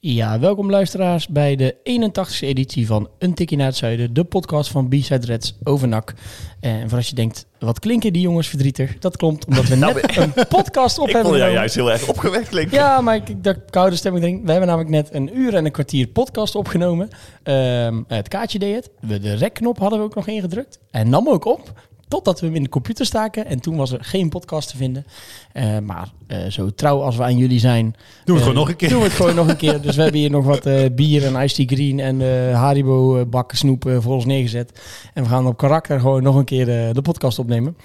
Ja, welkom luisteraars bij de 81e editie van Een Tikkie naar het Zuiden, de podcast van B-Side Reds over NAC. En voor als je denkt, wat klinken die jongens verdrietig? Dat klopt omdat we Nou, net een podcast op Ik hebben vond jou genomen. juist heel erg opgewekt klinken. Ja, maar ik, ik dacht, koude stemming erin. We hebben namelijk net een uur en een kwartier podcast opgenomen. Ehm, het kaartje deed het. We, de rekknop hadden we ook nog ingedrukt. En nam ook op. Totdat we hem in de computer staken. En toen was er geen podcast te vinden. Eh, maar eh, zo trouw als we aan jullie zijn. Doen we het eh, gewoon nog een keer. Doen we het gewoon nog een keer. Dus we hebben hier nog wat eh, bier en iced tea green en eh, Haribo bakken snoep voor ons neergezet. En we gaan op karakter gewoon nog een keer de podcast opnemen.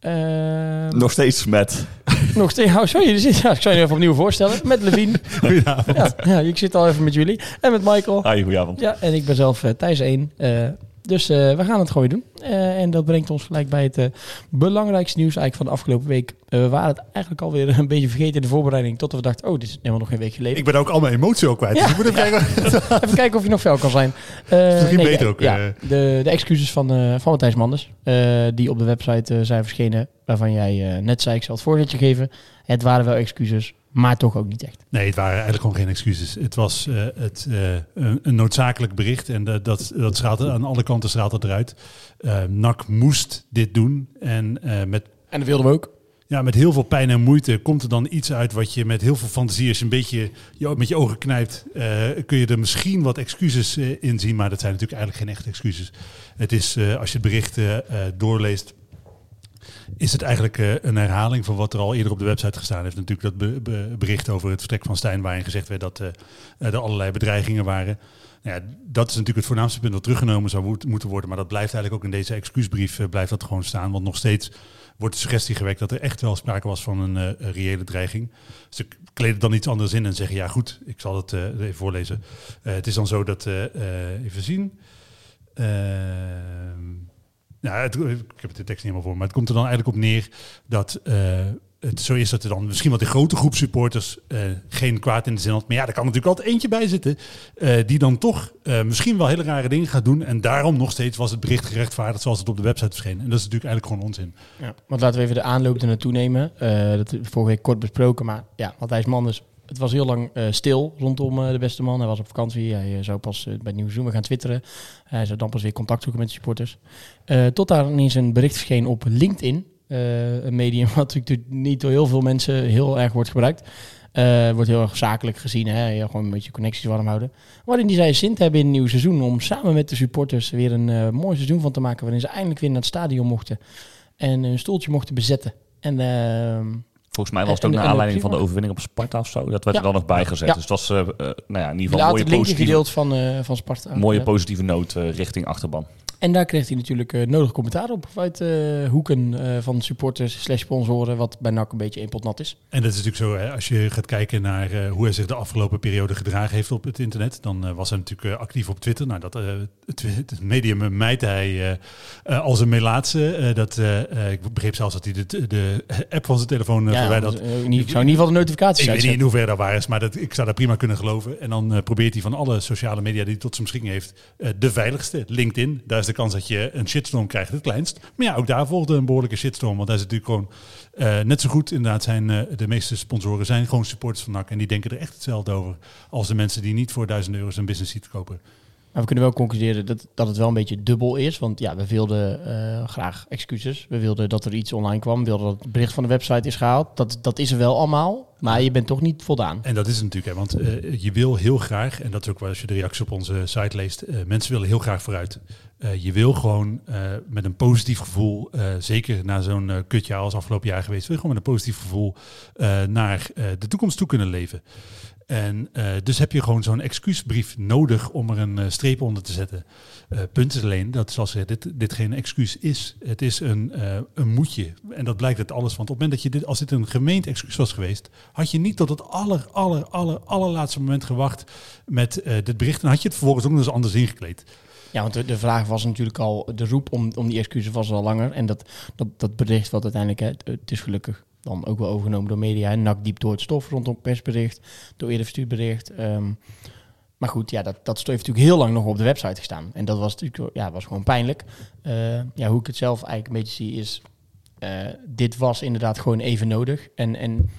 Ehm, Nog steeds met. nog steeds. Oh, sorry, er zit- ja, ik zou je even opnieuw voorstellen. Met Levine. Goedenavond. Ja, ja, ik zit al even met jullie. En met Michael. Hi, goedenavond. Ja, en ik ben zelf Thijs 1. eh, dus eh, we gaan het gewoon doen. Eh, en dat brengt ons gelijk bij het eh, belangrijkste nieuws eigenlijk van de afgelopen week. We waren het eigenlijk alweer een beetje vergeten in de voorbereiding. Totdat we dachten, oh, dit is helemaal nog geen week geleden. Ik ben ook al mijn emotie ook kwijt. Ja. Dus ik moet even kijken. Even kijken of je nog fel kan zijn. Misschien beter ja, ook, Ja, de, de excuses van, van Matthijs Manders. die op de website zijn verschenen. Waarvan jij net zei, ik zal het voorzetje geven. Het waren wel excuses, maar toch ook niet echt. Nee, het waren eigenlijk gewoon geen excuses. Het was eh, het, eh, een, een noodzakelijk bericht en dat, dat, dat straalt aan alle kanten straalt het eruit. Eh NAC moest dit doen en eh, met En dat wilden we ook. Ja, met heel veel pijn en moeite komt er dan iets uit wat je met heel veel fantasie, als je een beetje je, met je ogen knijpt, eh, kun je er misschien wat excuses in zien. Maar dat zijn natuurlijk eigenlijk geen echte excuses. Het is, eh, als je het bericht doorleest, is het eigenlijk eh, een herhaling van wat er al eerder op de website gestaan heeft. Natuurlijk dat be- be- bericht over het vertrek van Stijn, waarin gezegd werd dat eh, er allerlei bedreigingen waren. Nou ja, dat is natuurlijk het voornaamste punt dat teruggenomen zou moet- moeten worden. Maar dat blijft eigenlijk ook in deze excuusbrief eh, blijft dat gewoon staan. Want nog steeds wordt de suggestie gewekt dat er echt wel sprake was van een reële dreiging. Ze kleden dan iets anders in en zeggen, ja goed, ik zal het even voorlezen. Het is dan zo dat, even zien... Ehm, ja, het, ik heb de tekst niet helemaal voor, maar het komt er dan eigenlijk op neer dat eh, het zo is dat er dan misschien wat een grote groep supporters eh, geen kwaad in de zin had. Maar ja, er kan natuurlijk altijd eentje bij zitten eh, die dan toch misschien wel hele rare dingen gaat doen. En daarom nog steeds was het bericht gerechtvaardigd zoals het op de website verscheen. En dat is natuurlijk eigenlijk gewoon onzin. Ja. Want laten we even de aanloop er naartoe nemen. Dat is vorige week kort besproken, maar ja, Matthijs Manders. Het was heel lang eh, stil rondom eh, de beste man. Hij was op vakantie. Hij eh, zou pas bij seizoen weer gaan twitteren. Hij zou dan pas weer contact zoeken met de supporters. Tot daar ineens een bericht verscheen op LinkedIn. Een medium wat natuurlijk niet door heel veel mensen heel erg wordt gebruikt. Wordt heel erg zakelijk gezien. Hè? Ja, gewoon een beetje connecties warm houden. Waarin die zei zin hebben in het nieuwe seizoen. Om samen met de supporters weer een mooi seizoen van te maken. Waarin ze eindelijk weer naar het stadion mochten. En een stoeltje mochten bezetten. En ehm, Volgens mij was het ook naar aanleiding van de overwinning op Sparta of zo. Dat werd er dan nog bijgezet. Ja. Dus het was eh, eh, nou ja, in ieder geval een mooie positieve, gedeeld van, eh, van Sparta. mooie positieve noot richting achterban. En daar kreeg hij natuurlijk eh, nodig commentaar op uit eh, hoeken eh, van supporters slash sponsoren, wat bij NAC een beetje pot nat is. En dat is natuurlijk zo, hè, als je gaat kijken naar hoe hij zich de afgelopen periode gedragen heeft op het internet, dan was hij natuurlijk actief op Twitter. Nou, dat het, medium mijt hij als een melaatse. Dat, ik begreep zelfs dat hij de, de app van zijn telefoon uh, Ja, verwijderd had. ik zou in ieder geval de notificaties Ik weet niet in hoeverre dat waar is, maar dat, ik zou dat prima kunnen geloven. En dan probeert hij van alle sociale media die hij tot zijn beschikking heeft, de veiligste, LinkedIn. Daar is de kans dat je een shitstorm krijgt het kleinst. Maar ja, ook daar volgde een behoorlijke shitstorm. Want daar is natuurlijk gewoon eh, net zo goed. Inderdaad, zijn eh, de meeste sponsoren zijn gewoon supporters van NAC. En die denken er echt hetzelfde over als de mensen die niet voor duizend euro's een business seat kopen. Maar we kunnen wel concluderen dat, dat het wel een beetje dubbel is. Want ja, we wilden eh, graag excuses. We wilden dat er iets online kwam. We wilden dat het bericht van de website is gehaald. Dat, dat is er wel allemaal. Maar je bent toch niet voldaan. En dat is het natuurlijk, hè, want eh, je wil heel graag, en dat is ook wel als je de reacties op onze site leest, eh, mensen willen heel graag vooruit. Je wil gewoon met een positief gevoel, zeker na zo'n kutjaar als afgelopen jaar geweest, wil je gewoon met een positief gevoel naar de toekomst toe kunnen leven. En eh, dus heb je gewoon zo'n excuusbrief nodig om er een eh, streep onder te zetten. Eh punt is alleen dat, zoals gezegd, dit, dit geen excuus is. Het is een, een moetje. En dat blijkt uit alles. Want op het moment dat je dit, als dit een gemeend excuus was geweest, had je niet tot het aller, aller, aller, allerlaatste moment gewacht met dit bericht. En had je het vervolgens ook nog eens anders ingekleed. Ja, want de, de vraag was natuurlijk al, de roep om, om die excuses was al langer. En dat, dat, dat bericht wat uiteindelijk, het is gelukkig dan ook wel overgenomen door media. En nak diep door het stof rondom persbericht, door eerder verstuurd bericht. Ehm, maar goed, ja, dat, dat heeft natuurlijk heel lang nog op de website gestaan. En dat was natuurlijk ja, was gewoon pijnlijk. Eh, ja, hoe ik het zelf eigenlijk een beetje zie is, eh, dit was inderdaad gewoon even nodig. En, en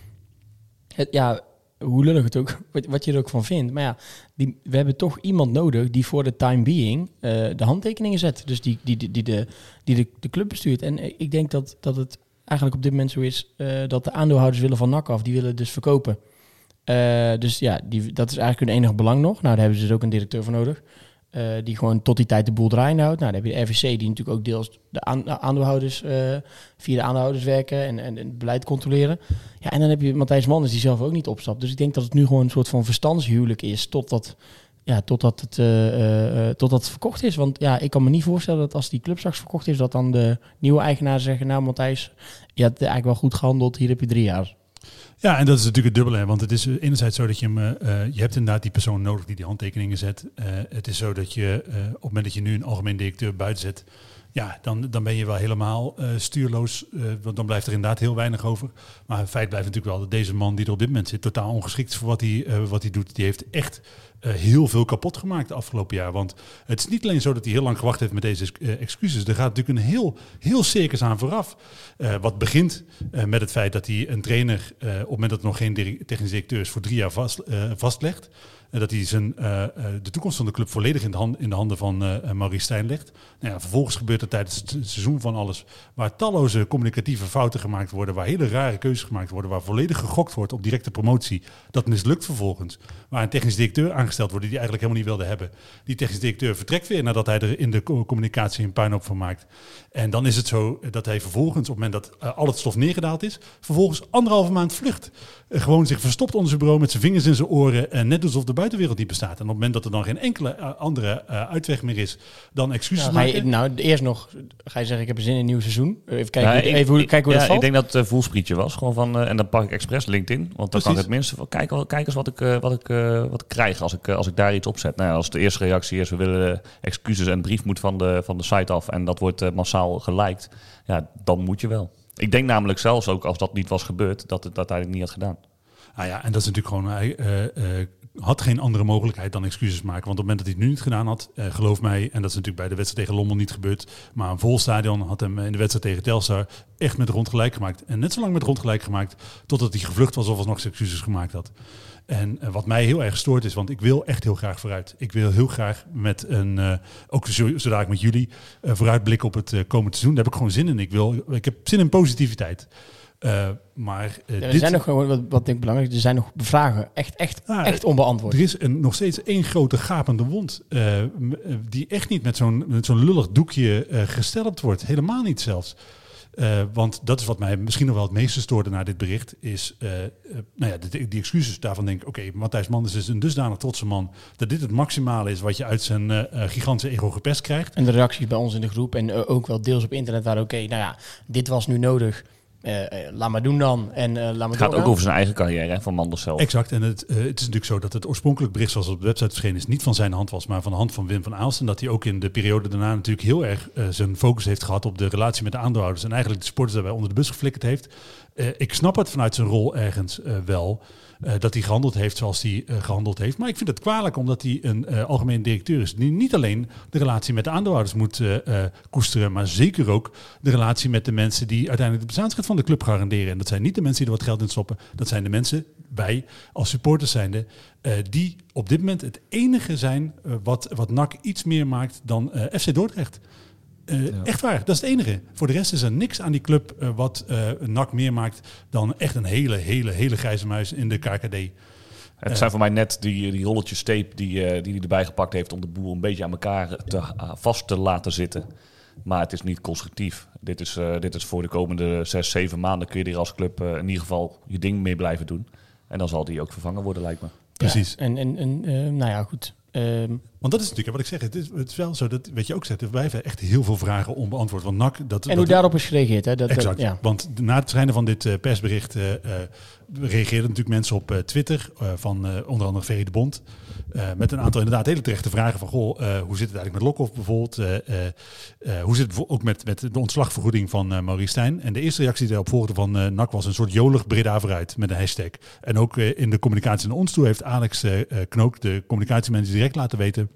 het, ja, hoe lullig het ook, wat, wat je er ook van vindt. Maar ja, die, we hebben toch iemand nodig die voor de time being eh, de handtekeningen zet. Dus die, die, die, die, de, die de, club bestuurt. En ik denk dat, dat het eigenlijk op dit moment zo is eh, dat de aandeelhouders willen van NAC af. Die willen dus verkopen. Eh, dus ja, die, dat is eigenlijk hun enige belang nog. Nou, daar hebben ze dus ook een directeur voor nodig. eh, die gewoon tot die tijd de boel draaiende houdt. Nou, dan heb je de RVC, die natuurlijk ook deels de aan, aandeelhouders, via de aandeelhouders werken en, en, beleid controleren. Ja, en dan heb je Matthijs Manders, die zelf ook niet opstapt. Dus ik denk dat het nu gewoon een soort van verstandshuwelijk is totdat, ja, totdat, het, eh, eh, totdat het verkocht is. Want ja, ik kan me niet voorstellen dat als die club straks verkocht is, dat dan de nieuwe eigenaar zeggen, nou Matthijs, je hebt eigenlijk wel goed gehandeld, hier heb je drie jaar. Ja, en dat is natuurlijk het dubbele. Want het is enerzijds zo dat je hem... je hebt inderdaad die persoon nodig die die handtekeningen zet. Het is zo dat je op het moment dat je nu een algemeen directeur buiten zet... Ja, dan, dan ben je wel helemaal stuurloos. want dan blijft er inderdaad heel weinig over. Maar het feit blijft natuurlijk wel dat deze man die er op dit moment zit... totaal ongeschikt is voor wat hij, wat hij doet. Die heeft echt eh, heel veel kapot gemaakt de afgelopen jaar. Want het is niet alleen zo dat hij heel lang gewacht heeft met deze eh, excuses. Er gaat natuurlijk een heel, heel circus aan vooraf. Eh, wat begint met het feit dat hij een trainer, op het moment dat nog geen technisch directeur is, voor drie jaar vast, vastlegt. En dat hij zijn, de toekomst van de club volledig in de, hand, in de handen van eh, Maurice Stijn legt. Nou ja, vervolgens gebeurt er tijdens het seizoen van alles, waar talloze communicatieve fouten gemaakt worden, waar hele rare keuzes gemaakt worden, waar volledig gegokt wordt op directe promotie. Dat mislukt vervolgens. Waar een technisch directeur aangesteld wordt die eigenlijk helemaal niet wilde hebben. Die technisch directeur vertrekt weer nadat hij er in de co- communicatie een puinhoop van maakt. En dan is het zo dat hij vervolgens, op het moment dat eh, al het stof neergedaald is, vervolgens anderhalve maand vlucht. Eh, gewoon zich verstopt onder zijn bureau met zijn vingers in zijn oren en net alsof de buitenwereld niet bestaat. En op het moment dat er dan geen enkele eh, andere uitweg meer is dan excuses Nou, je, nou, eerst nog ga je zeggen, ik heb er zin in een nieuw seizoen. Even kijken, hoe, ik- even hoe, ik- kijken hoe ja, dat valt. Ik denk dat het voelsprietje was. Gewoon van, en dan pak ik expres LinkedIn. Want dan kan het minste van, kijk, wel- kijk eens wat ik, wat, ik, wat ik krijg als ik, eh, als ik daar iets op zet. Nou, ja, als de eerste reactie is, we willen eh, excuses en brief moet van de, van de site af. En dat wordt eh, massaal geliked. Ja, dan moet je wel. Ik denk namelijk zelfs ook als dat niet was gebeurd, dat het dat eigenlijk niet had gedaan. Nou ja, en dat is natuurlijk gewoon, hij had geen andere mogelijkheid dan excuses maken. Want op het moment dat hij het nu niet gedaan had, geloof mij, en dat is natuurlijk bij de wedstrijd tegen Lommel niet gebeurd, maar een vol stadion had hem in de wedstrijd tegen Telstar echt met rond gelijk gemaakt. En net zo lang met rond gelijk gemaakt, totdat hij gevlucht was of alsnog excuses gemaakt had. En eh, wat mij heel erg stoort is, want ik wil echt heel graag vooruit. Ik wil heel graag met een, eh, ook zo, zodra ik met jullie, eh, vooruitblikken op het eh, komend seizoen. Daar heb ik gewoon zin in. Ik, wil, ik heb zin in positiviteit. Maar Ja, er dit, zijn nog gewoon, wat, wat denk ik belangrijk is, er zijn nog vragen echt, echt, Ah, echt onbeantwoord. er is een, nog steeds één grote gapende wond. die echt niet met zo'n met zo'n lullig doekje gestelpt wordt. Helemaal niet zelfs. Eh, want dat is wat mij misschien nog wel het meeste stoorde naar dit bericht. Is, eh, eh, nou ja, die excuses daarvan denk ik, oké, Matthijs Manders is een dusdanig trotse man. Dat dit het maximale is wat je uit zijn gigantische ego gepest krijgt. En de reacties bij ons in de groep en ook wel deels op internet waren oké, nou ja, dit was nu nodig. Eh, eh, laat maar doen dan. En eh laat maar Het gaat ook over zijn eigen carrière hè, van Manders zelf. Exact. En het, eh, het is natuurlijk zo dat het oorspronkelijk bericht zoals het op de website verschenen is, niet van zijn hand was, maar van de hand van Wim van Aalst. En dat hij ook in de periode daarna natuurlijk heel erg eh, zijn focus heeft gehad op de relatie met de aandeelhouders. En eigenlijk de sporters daarbij onder de bus geflikkerd heeft. Eh, ik snap het vanuit zijn rol ergens eh, wel. Eh, dat hij gehandeld heeft zoals hij eh, gehandeld heeft. Maar ik vind het kwalijk omdat hij een eh, algemeen directeur is. Die niet alleen de relatie met de aandeelhouders moet koesteren. Maar zeker ook de relatie met de mensen die uiteindelijk de bestaansrecht van de club garanderen. En dat zijn niet de mensen die er wat geld in stoppen. Dat zijn de mensen, wij als supporters zijnde, die op dit moment het enige zijn wat, wat NAC iets meer maakt dan FC Dordrecht. Eh, Echt waar, dat is het enige. Voor de rest is er niks aan die club eh, wat eh NAC meer maakt dan echt een hele, hele, hele grijze muis in de KKD. Het zijn voor mij net die, die rolletjes tape die, eh, die hij erbij gepakt heeft om de boel een beetje aan elkaar te, vast te laten zitten. Maar het is niet constructief. Dit is, eh, dit is voor de komende zes, zeven maanden kun je er als club in ieder geval je ding mee blijven doen. En dan zal die ook vervangen worden, lijkt me. precies. Ja, en en, en eh, nou ja, goed. Ehm, Want dat is natuurlijk wat ik zeg. Het is, het is wel zo dat, weet je ook zegt, er blijven echt heel veel vragen onbeantwoord. Want NAC, dat, en dat, hoe daarop is gereageerd. Hè? Dat, dat- Exact. ja. Want na het schrijven van dit eh, persbericht eh, eh, reageerden natuurlijk mensen op eh, Twitter eh, van eh, onder andere VE de Bond. met een aantal inderdaad hele terechte vragen van, goh, hoe zit het eigenlijk met Lokhoff bijvoorbeeld? Hoe zit het ook met, met de ontslagvergoeding van Maurice Stijn? En de eerste reactie die daarop volgde van NAC was een soort jolig Breda vooruit met een hashtag. En ook in de communicatie naar ons toe heeft Alex Knook, de communicatiemanager, direct laten weten...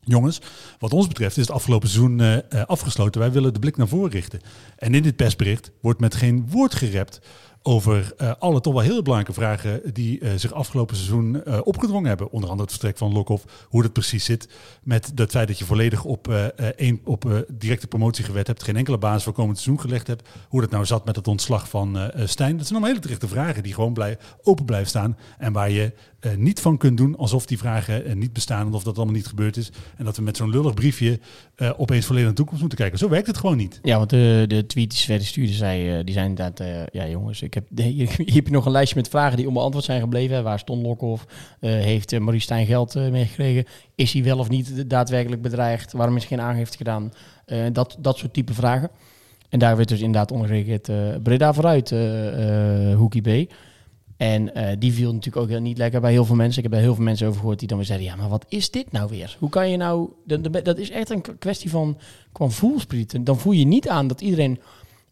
Jongens, wat ons betreft is het afgelopen seizoen afgesloten. Wij willen de blik naar voren richten. En in dit persbericht wordt met geen woord gerept over eh, alle toch wel heel belangrijke vragen die eh, zich afgelopen seizoen eh, opgedrongen hebben. Onder andere het vertrek van Lokhoff, hoe dat precies zit met het feit dat je volledig op, één, op directe promotie gewet hebt, geen enkele basis voor komend seizoen gelegd hebt. Hoe dat nou zat met het ontslag van Stijn. Dat zijn allemaal hele terechte vragen die gewoon open blijven staan en waar je eh, niet van kunt doen alsof die vragen eh, niet bestaan of dat allemaal niet gebeurd is. En dat we met zo'n lullig briefje eh, opeens volledig naar de toekomst moeten kijken. Zo werkt het gewoon niet. Ja, want de, de tweet die ze verder stuurde, zei, die zijn inderdaad, ja jongens, ik heb, hier, heb je nog een lijstje met vragen die onbeantwoord zijn gebleven. Waar stond Lokhoff? Heeft Maurice Stijn geld meegekregen? Is hij wel of niet daadwerkelijk bedreigd? Waarom is geen aangifte gedaan? Dat, dat soort type vragen. En daar werd dus inderdaad onder gereageerd eh, Breda vooruit, Hoekie B. En eh, die viel natuurlijk ook heel niet lekker bij heel veel mensen. Ik heb daar heel veel mensen over gehoord die dan weer zeiden... ja, maar wat is dit nou weer? Hoe kan je nou... Dat, is echt een kwestie van, van voelsprieten. Dan voel je niet aan dat iedereen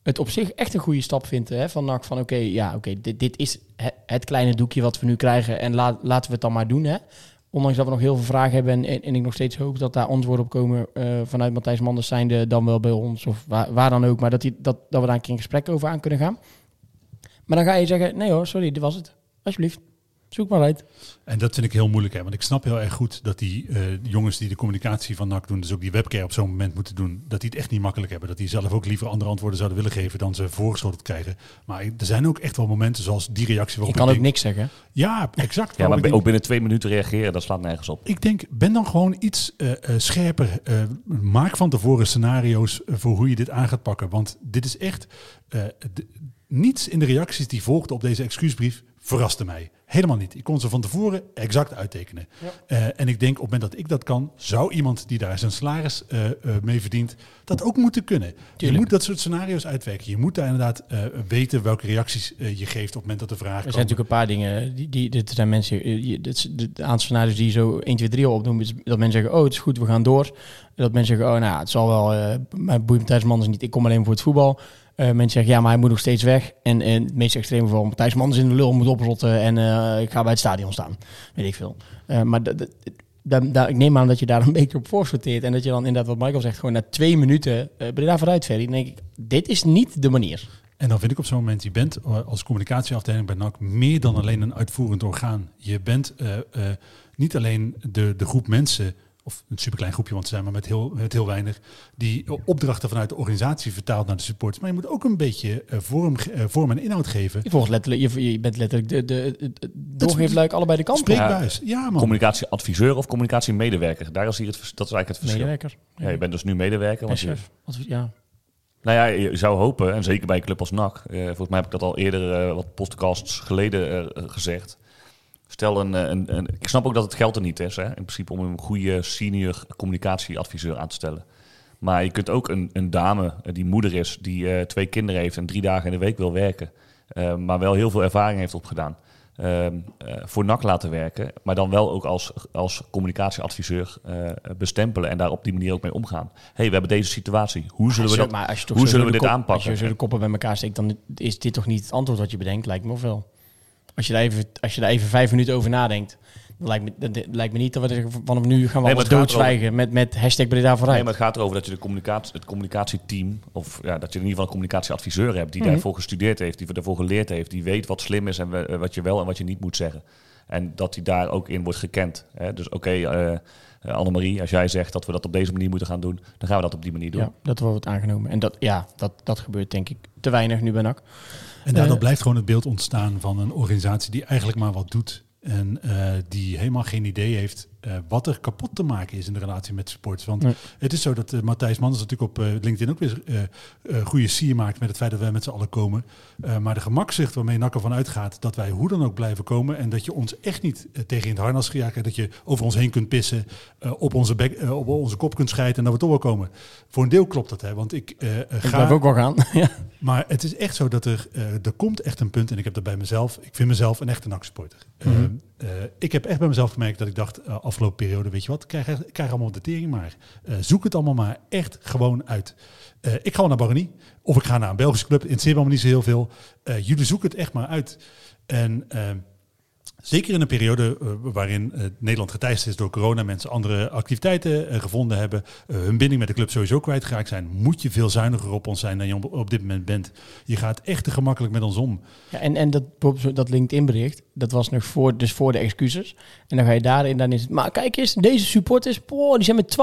het op zich echt een goede stap vindt. Hè? Van, NAC, van oké, ja, oké, dit, dit is he- het kleine doekje wat we nu krijgen... en laten we het dan maar doen, hè? Ondanks dat we nog heel veel vragen hebben... en, en, ik nog steeds hoop dat daar antwoorden op komen... eh, vanuit Matthijs Manders zijnde dan wel bij ons... of waar, waar dan ook, maar dat, die, dat, dat we daar een keer een gesprek over aan kunnen gaan. Maar dan ga je zeggen, nee hoor, sorry, dit was het. Alsjeblieft, zoek maar uit. En dat vind ik heel moeilijk, hè? want ik snap heel erg goed dat die eh, jongens die de communicatie van NAC doen, dus ook die webcare op zo'n moment moeten doen, dat die het echt niet makkelijk hebben. Dat die zelf ook liever andere antwoorden zouden willen geven dan ze voorgeschoteld krijgen. Maar er zijn ook echt wel momenten zoals die reactie Je waarop kan ik ook denk, niks zeggen. Ja, exact. Ja, maar ik denk, ook binnen twee minuten reageren, dat slaat nergens op. ik denk, ben dan gewoon iets eh, eh, scherper. Eh, maak van tevoren scenario's voor hoe je dit aan gaat pakken. Want dit is echt... niets in de reacties die volgden op deze excuusbrief verraste mij. Helemaal niet. Ik kon ze van tevoren exact uittekenen. Eh, en ik denk, op het moment dat ik dat kan... zou iemand die daar zijn salaris eh, eh, mee verdient... dat ook moeten kunnen. Je moet dat soort scenario's uitwerken. Je moet daar inderdaad weten welke reacties je geeft... op het moment dat de vraag Er zijn natuurlijk een paar dingen. Die, die, dit zijn mensen. je- dit is de, de aantal scenario's die je zo 1, 2, 3 al opnoemen. Is dat mensen zeggen: Oh, het is goed, we gaan door. Dat mensen zeggen: Oh, nou, het zal wel. mijn boeit Matthijs Manders niet. Ik kom alleen voor het voetbal. Eh, mensen zeggen: Ja, maar hij moet nog steeds weg. En, en het meest extreme geval: Matthijs Manders in de lul moet oprotten. En eh, ik ga bij het stadion staan. Weet ik veel. Eh, maar ik neem aan dat je daar een beetje op voor sorteert. En dat je dan inderdaad, wat Michael zegt, gewoon na twee minuten. Breda vooruit, Ferry. Dan denk ik: Dit is niet de manier. En dan vind ik op zo'n moment, je bent als communicatieafdeling bij NAC meer dan alleen een uitvoerend orgaan. Je bent niet alleen de, de groep mensen, of een superklein groepje, want ze zijn maar met heel, met heel weinig, die opdrachten vanuit de organisatie vertaalt naar de supporters. Maar je moet ook een beetje eh, vorm, eh, vorm en inhoud geven. Je, volgt letterlijk, je, je bent letterlijk de, de, de, doorgeefluik allebei de kanten. Spreekbuis. Ja, man. Communicatieadviseur of communicatiemedewerker, daar is hier het, vers- dat is eigenlijk het verschil. Medewerker. Ja, je bent dus nu medewerker. Want je, Ja. nou ja, je zou hopen, en zeker bij een club als NAC, eh, volgens mij heb ik dat al eerder eh, wat podcasts geleden eh, gezegd. Stel een, eh, een, een, ik snap ook dat het geld er niet is, hè, in principe om een goede senior communicatieadviseur aan te stellen. Maar je kunt ook een, een dame eh, die moeder is, die eh, twee kinderen heeft en drie dagen in de week wil werken, maar wel heel veel ervaring heeft opgedaan. eh, voor NAC laten werken, maar dan wel ook als, als communicatieadviseur bestempelen en daar op die manier ook mee omgaan. hey, we hebben deze situatie. Hoe zullen we dat, maar als je toch hoe zullen we dit kop- aanpakken? Als je zo de koppen bij elkaar steekt, dan is dit toch niet het antwoord wat je bedenkt, lijkt me of wel. Als je daar even, als je daar even vijf minuten over nadenkt, dan lijkt me, dat, lijkt me niet dat we vanaf nu gaan we Nee, doodzwijgen met, met hashtag Breda vooruit. Nee, maar het gaat erover dat je de communicatie, het communicatieteam, of ja, dat je in ieder geval een communicatieadviseur hebt die Mhm. daarvoor gestudeerd heeft, die daarvoor geleerd heeft, die weet wat slim is en we- wat je wel en wat je niet moet zeggen. En dat die daar ook in wordt gekend. Hè? Dus oké, eh, eh, Annemarie, als jij zegt dat we dat op deze manier moeten gaan doen, dan gaan we dat op die manier doen. Ja, dat wordt aangenomen. En dat, ja, dat, dat gebeurt denk ik te weinig nu bij NAC. En daardoor Eh, blijft gewoon het beeld ontstaan van een organisatie die eigenlijk maar wat doet. En eh, die helemaal geen idee heeft eh, wat er kapot te maken is in de relatie met supporters. Want Nee. het is zo dat eh, Matthijs Manders natuurlijk op eh, LinkedIn ook weer goede sier maakt met het feit dat wij met z'n allen komen. Maar de gemakzicht waarmee NAC ervan uitgaat dat wij hoe dan ook blijven komen en dat je ons echt niet tegen in het harnas jagen, dat je over ons heen kunt pissen, op, onze bek, op onze kop kunt schijten en dat we toch wel komen. Voor een deel klopt dat, hè, want ik, eh, Ik ga... blijf ook wel gaan. ja. Maar het is echt zo dat er, er komt echt een punt, en ik heb dat bij mezelf, ik vind mezelf een echte NAC-supporter. Mhm. Eh, eh, ik heb echt bij mezelf gemerkt dat ik dacht, eh, afgelopen periode, weet je wat, krijg, krijg allemaal de maar. Eh, zoek het allemaal maar echt gewoon uit. Ik ga wel naar Baronie, of ik ga naar een Belgische club, in me niet zo heel veel. Jullie zoeken het echt maar uit. En... Zeker in een periode eh, waarin eh, Nederland geteisterd is door corona, mensen andere activiteiten eh, gevonden hebben, hun binding met de club sowieso kwijtgeraakt zijn, moet je veel zuiniger op ons zijn dan je op, op dit moment bent. Je gaat echt te gemakkelijk met ons om. Ja, en, en dat, dat LinkedIn bericht, dat was nog voor, dus voor de excuses. En dan ga je daarin, dan is het, maar kijk eens, deze supporters, boah, die zijn met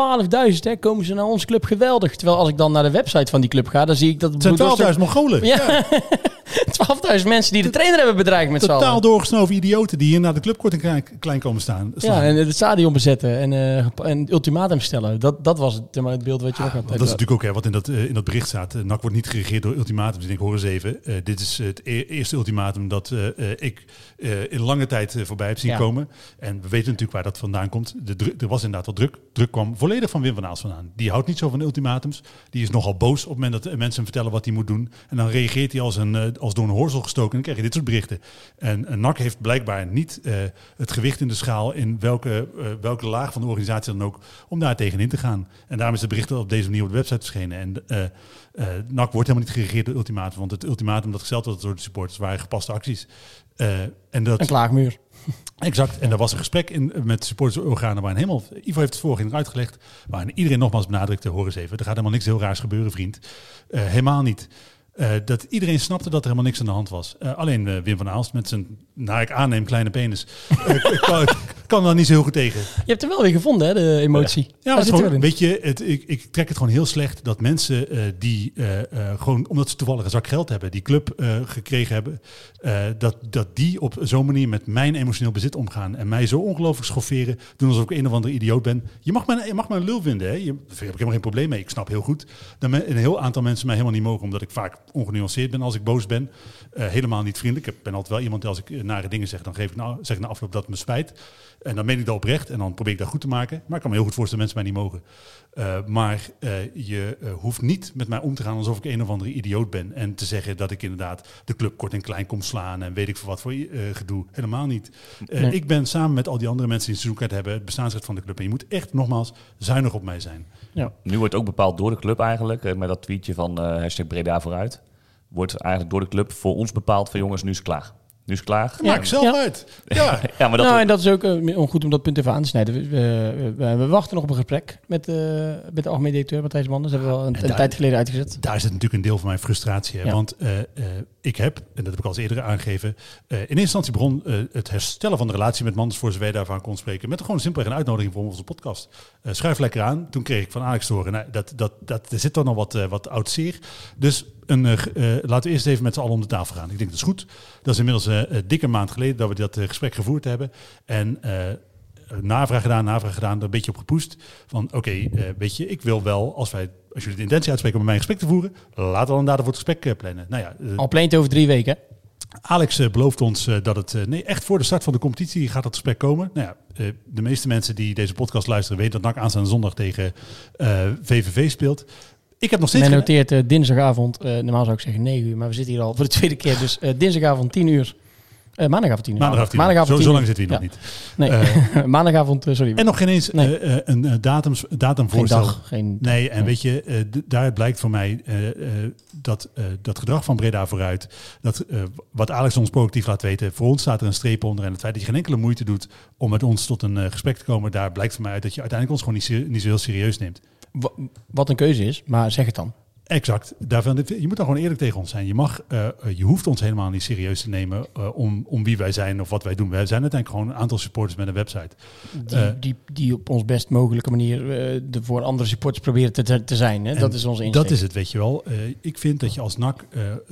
12.000, hè, komen ze naar onze club geweldig. Terwijl als ik dan naar de website van die club ga, dan zie ik dat... Het zijn 12.000 Mongolen. Ja, 12.000 mensen die de trainer hebben bedreigd met z'n allen. Totaal doorgesnoven idioten die hier naar de clubkorting klein, komen staan. Ja, en het stadion bezetten en, gep- en ultimatum stellen. Dat, dat was het, maar, het beeld wat je nog had. Dat is natuurlijk ook hè, wat in dat, eh, in dat bericht staat. Eh, NAC wordt niet geregeerd door ultimatums. Ik denk, hoor eens even. dit is het e- eerste ultimatum dat ik in lange tijd voorbij heb zien Ja. komen. En we weten natuurlijk waar dat vandaan komt. De er was inderdaad wel druk. Druk kwam volledig van Wim van Aals vandaan. Die houdt niet zo van ultimatums. Die is nogal boos op het moment dat mensen hem vertellen wat hij moet doen. En dan reageert hij als, een, als door een hoorzel gestoken. En dan krijg je dit soort berichten. En eh, NAC heeft blijkbaar niet eh, het gewicht in de schaal in welke, eh, welke laag van de organisatie dan ook om daar tegenin te gaan. En daarom is het bericht op deze manier op de website verschenen. En eh, NAC wordt helemaal niet geregeerd door het ultimatum. Want het ultimatum dat gesteld werd door de supporters waren gepaste acties. En dat, Een klaagmuur. Exact. En er was een gesprek in, met supportersorganen waarin helemaal, Ivo heeft het vorige keer uitgelegd, waarin iedereen nogmaals benadrukte, hoor eens even, er gaat helemaal niks heel raars gebeuren, vriend. Helemaal niet. Eh, dat iedereen snapte dat er helemaal niks aan de hand was. Eh, alleen eh, Wim van Aalst met zijn, naar ik aanneem, kleine penis, kan, er niet zo heel goed tegen. Je hebt er wel weer gevonden, hè, de emotie. Ja, Daar het gewoon, weet je, het, ik, ik trek het gewoon heel slecht dat mensen eh, die eh, eh, gewoon, omdat ze toevallig een zak geld hebben, die club gekregen hebben, dat, dat die op zo'n manier met mijn emotioneel bezit omgaan en mij zo ongelooflijk schofferen, doen alsof ik een of andere idioot ben. Je mag mij, je mag mij een lul vinden, hè? Je, daar heb ik helemaal geen probleem mee. Ik snap heel goed dat een heel aantal mensen mij helemaal niet mogen, omdat ik vaak ongenuanceerd ben als ik boos ben. Eh, helemaal niet vriendelijk. Ik ben altijd wel iemand, als ik eh, nare dingen zeg, dan geef ik nou, zeg ik na afloop dat het me spijt. En dan meen ik dat oprecht en dan probeer ik dat goed te maken. Maar ik kan me heel goed voorstellen dat mensen mij niet mogen. Eh, maar eh, je eh, hoeft niet met mij om te gaan alsof ik een of andere idioot ben. En te zeggen dat ik inderdaad de club kort en klein kom slaan en weet ik voor wat voor eh, gedoe. Helemaal niet. Eh, Nee. Ik ben samen met al die andere mensen die een seizoenkaart hebben het bestaansrecht van de club. En je moet echt nogmaals zuinig op mij zijn. Ja. Nu wordt ook bepaald door de club eigenlijk, met dat tweetje van eh hashtag Breda vooruit, wordt eigenlijk door de club voor ons bepaald van jongens, nu is het klaar. Nu is het klaar. Maak En- zelf Ja. uit. Ja. ja, maar dat nou, en dat is ook eh, om goed om dat punt even aan te snijden. We, we, we- we wachten nog op een gesprek met, eh, met de algemeen directeur Matthijs Manders. Dat hebben we al een, tijd geleden uitgezet. Daar zit natuurlijk een deel van mijn frustratie. Hè? Ja. Want eh, eh, ik heb, en dat heb ik al eens eerder aangegeven, eh, in eerste instantie begon het herstellen van de relatie met Manders voor zover wij daarvan kon spreken. Met gewoon simpelweg een uitnodiging voor onze podcast. Eh schuif lekker aan. Toen kreeg ik van Alex te horen, nou, dat, dat, dat, er zit dan nog wat, wat oud zeer. Dus een, eh, eh, laten we eerst even met z'n allen om de tafel gaan. Ik denk dat is goed. Dat is inmiddels eh, een dikke maand geleden dat we dat gesprek gevoerd hebben. En navraag gedaan, navraag gedaan, er een beetje op gepoest. Van oké, eh, weet je, ik wil wel, als wij, als jullie de intentie uitspreken om met mij een gesprek te voeren, laten we dan inderdaad voor het gesprek plannen. Nou ja, Al pleint over drie weken. hè? Alex belooft ons dat het, nee, echt voor de start van de competitie gaat dat gesprek komen. Nou ja, de meeste mensen die deze podcast luisteren weten dat NAC aanstaande zondag tegen eh, VVV speelt. Ik heb nog steeds Men noteert eh, dinsdagavond, eh, normaal zou ik zeggen 9 uur, maar we zitten hier al voor de tweede keer. Dus eh, dinsdagavond 10 uur. Maandagavond 10 uur. maandagavond. Maandagavond zo, 10 zo uur. lang zitten we hier nog niet. Nee, maandagavond, sorry. En nog geen eens Nee. een datums, geen dag. Geen Nee, en Nee. weet je, eh, d- daar blijkt voor mij dat, dat gedrag van Breda vooruit, dat, wat Alex ons proactief laat weten, voor ons staat er een streep onder. En het feit dat je geen enkele moeite doet om met ons tot een gesprek te komen, daar blijkt voor mij uit dat je uiteindelijk ons gewoon niet, niet zo heel serieus neemt. Wa- Wat een keuze is, maar zeg het dan. Exact. Daarvan, je moet dan gewoon eerlijk tegen ons zijn. Je, mag, eh, eh, je hoeft ons helemaal niet serieus te nemen eh, om, om wie wij zijn of wat wij doen. Wij zijn uiteindelijk gewoon een aantal supporters met een website. Die, die, die op ons best mogelijke manier de voor andere supporters proberen te, te, zijn. Hè? Dat is onze insteek. Dat is het, weet je wel. Ik vind dat je als NAC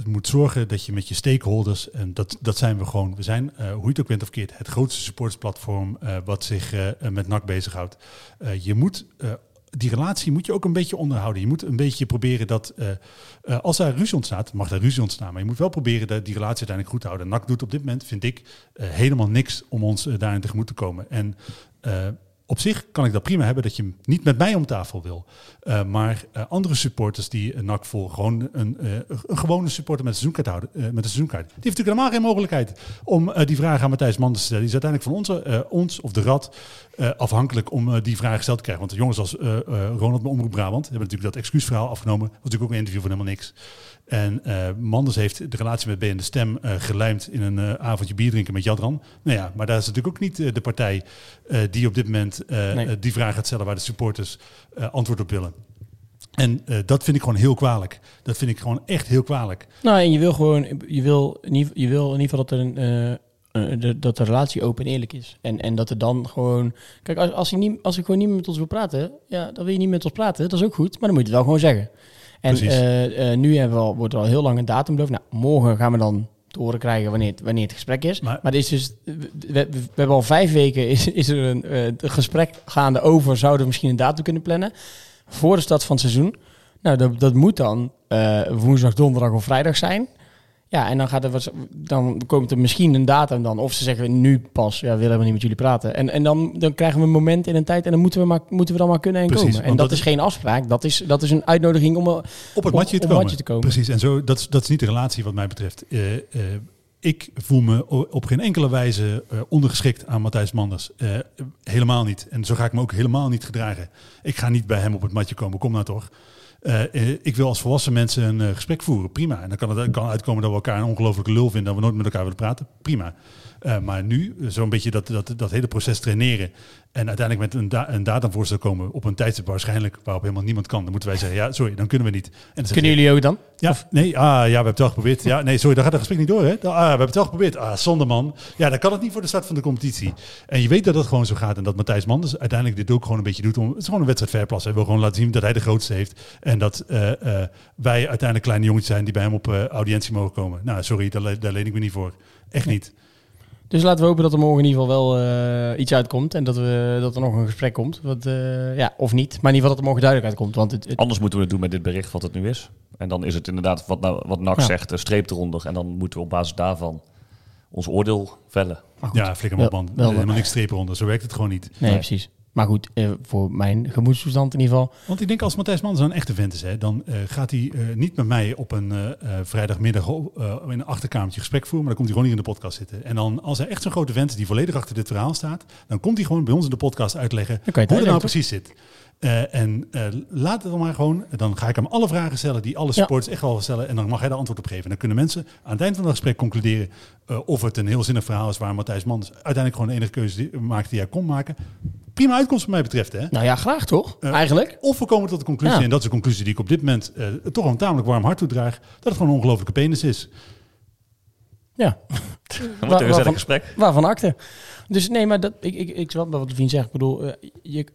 moet zorgen dat je met je stakeholders, en dat, dat zijn we gewoon, we zijn, hoe je het ook bent of keert, het grootste supportersplatform wat zich met NAC bezighoudt. Je moet, die relatie moet je ook een beetje onderhouden. Je moet een beetje proberen dat, eh, eh, als daar ruzie ontstaat, mag daar ruzie ontstaan, maar je moet wel proberen dat die relatie uiteindelijk goed te houden. NAC doet op dit moment, vind ik, eh, helemaal niks om ons daarin tegemoet te komen. En op zich kan ik dat prima hebben dat je niet met mij om tafel wil. Uh, maar uh, andere supporters die een NAC voor gewoon een, uh, een gewone supporter met een seizoenkaart houden, met een seizoenkaart, die heeft natuurlijk helemaal geen mogelijkheid om die vraag aan Matthijs Manders te stellen. Die is uiteindelijk van onze, ons of de Rad afhankelijk om die vraag gesteld te krijgen. Want de jongens als Ronald bij Omroep Brabant hebben natuurlijk dat excuusverhaal afgenomen. Dat was natuurlijk ook een interview van helemaal niks. En uh, Manders heeft de relatie met BN de Stem uh, gelijmd in een uh, avondje bier drinken met Jadran. Nou ja, maar daar is natuurlijk ook niet de partij die op dit moment nee. die vraag gaat stellen waar de supporters antwoord op willen. En dat vind ik gewoon heel kwalijk. Dat vind ik gewoon echt heel kwalijk. Nou, en je wil gewoon, je wil, je wil in ieder geval dat er een de, dat de relatie open en eerlijk is. En, en dat er dan gewoon... Kijk, als, als, niet, als ik gewoon niet meer met ons wil praten... Ja, dan wil je niet met ons praten. Dat is ook goed. Maar dan moet je het wel gewoon zeggen. En uh, uh, nu hebben we al, wordt er al heel lang een datum beloofd. Nou, morgen gaan we dan te horen krijgen wanneer het, wanneer het gesprek is. Maar, maar is dus, we, hebben al vijf weken is, is er een, uh, een gesprek gaande over... zouden we misschien een datum kunnen plannen voor de start van het seizoen. Nou, dat, dat moet dan woensdag, donderdag of vrijdag zijn. Ja, en dan, gaat er wat, dan komt er misschien een datum dan. Of ze zeggen nu pas, ja, we willen we niet met jullie praten. En, en dan, dan krijgen we een moment in een tijd en dan moeten we, maar, moeten we dan maar kunnen en Precies, komen. En dat, dat, is geen afspraak, dat is, dat is een uitnodiging om op het matje, te, matje te, komen. Precies, en zo, dat, is, dat is niet de relatie wat mij betreft. Uh, uh, ik voel me op geen enkele wijze uh, ondergeschikt aan Matthijs Manders. helemaal niet. En zo ga ik me ook helemaal niet gedragen. Ik ga niet bij hem op het matje komen, kom nou toch. Uh, ik wil als volwassen mensen een uh, gesprek voeren, prima. En dan kan het kan uitkomen dat we elkaar een ongelofelijke lul vinden, dat we nooit met elkaar willen praten, prima. Uh, maar nu zo'n beetje dat, dat, dat hele proces traineren en uiteindelijk met een, da een datumvoorstel komen op een tijdstip waarschijnlijk waarop helemaal niemand kan, dan moeten wij zeggen, ja, sorry, dan kunnen we niet. En kunnen jullie ook dan? Ja, of? nee, ah, ja, we hebben het wel geprobeerd. Ja, nee, sorry, dan gaat het gesprek niet door, hè? Ah, we hebben het wel geprobeerd. Ah, zonde man. Ja, dan kan het niet voor de start van de competitie. En je weet dat het gewoon zo gaat en dat Matthijs Manders uiteindelijk dit ook gewoon een beetje doet. Om, het is gewoon een wedstrijd verplas. Hij wil gewoon laten zien dat hij de grootste heeft en dat uh, uh, wij uiteindelijk kleine jongetjes zijn die bij hem op uh, audiëntie mogen komen. Nou, sorry, daar, daar leen ik me niet voor. Echt niet. Dus laten we hopen dat er morgen in ieder geval wel uh, iets uitkomt. En dat, we, dat er nog een gesprek komt. Wat, uh, ja, of niet. Maar in ieder geval dat er morgen duidelijk uitkomt. Want het, het... Anders moeten we het doen met dit bericht wat het nu is. En dan is het inderdaad wat, nou, wat Nax ja. zegt, een streep eronder. En dan moeten we op basis daarvan ons oordeel vellen. Ja, flikker op man. Helemaal niks streep eronder. Zo werkt het gewoon niet. Nee, nee. precies. Maar goed, uh, voor mijn gemoedstoestand in ieder geval. Want ik denk als Matthijs Manders een echte vent is, hè, dan uh, gaat hij uh, niet met mij op een vrijdagmiddag in een achterkamertje gesprek voeren, maar dan komt hij gewoon hier in de podcast zitten. En dan, als hij echt zo'n grote vent is die volledig achter dit verhaal staat, dan komt hij gewoon bij ons in de podcast uitleggen hoe het nou precies zit. Uh, en uh, laat het dan maar gewoon. Dan ga ik hem alle vragen stellen die alle supporters ja. echt wel stellen. En dan mag hij daar antwoord op geven. En dan kunnen mensen aan het eind van het gesprek concluderen uh, of het een heel zinnig verhaal is waar Matthijs Mans uiteindelijk gewoon de enige keuze maakt die hij kon maken. Prima uitkomst wat mij betreft. Hè? Nou ja, graag toch? Eigenlijk. Of we komen tot de conclusie, ja. en dat is de conclusie die ik op dit moment toch een tamelijk warm hart toedraag, dat het gewoon een ongelofelijke penis is. Ja. Wat een gezellig gesprek. Waarvan akte. Dus nee, maar dat, ik, ik, ik snap wat de vriend zegt. Ik bedoel, je,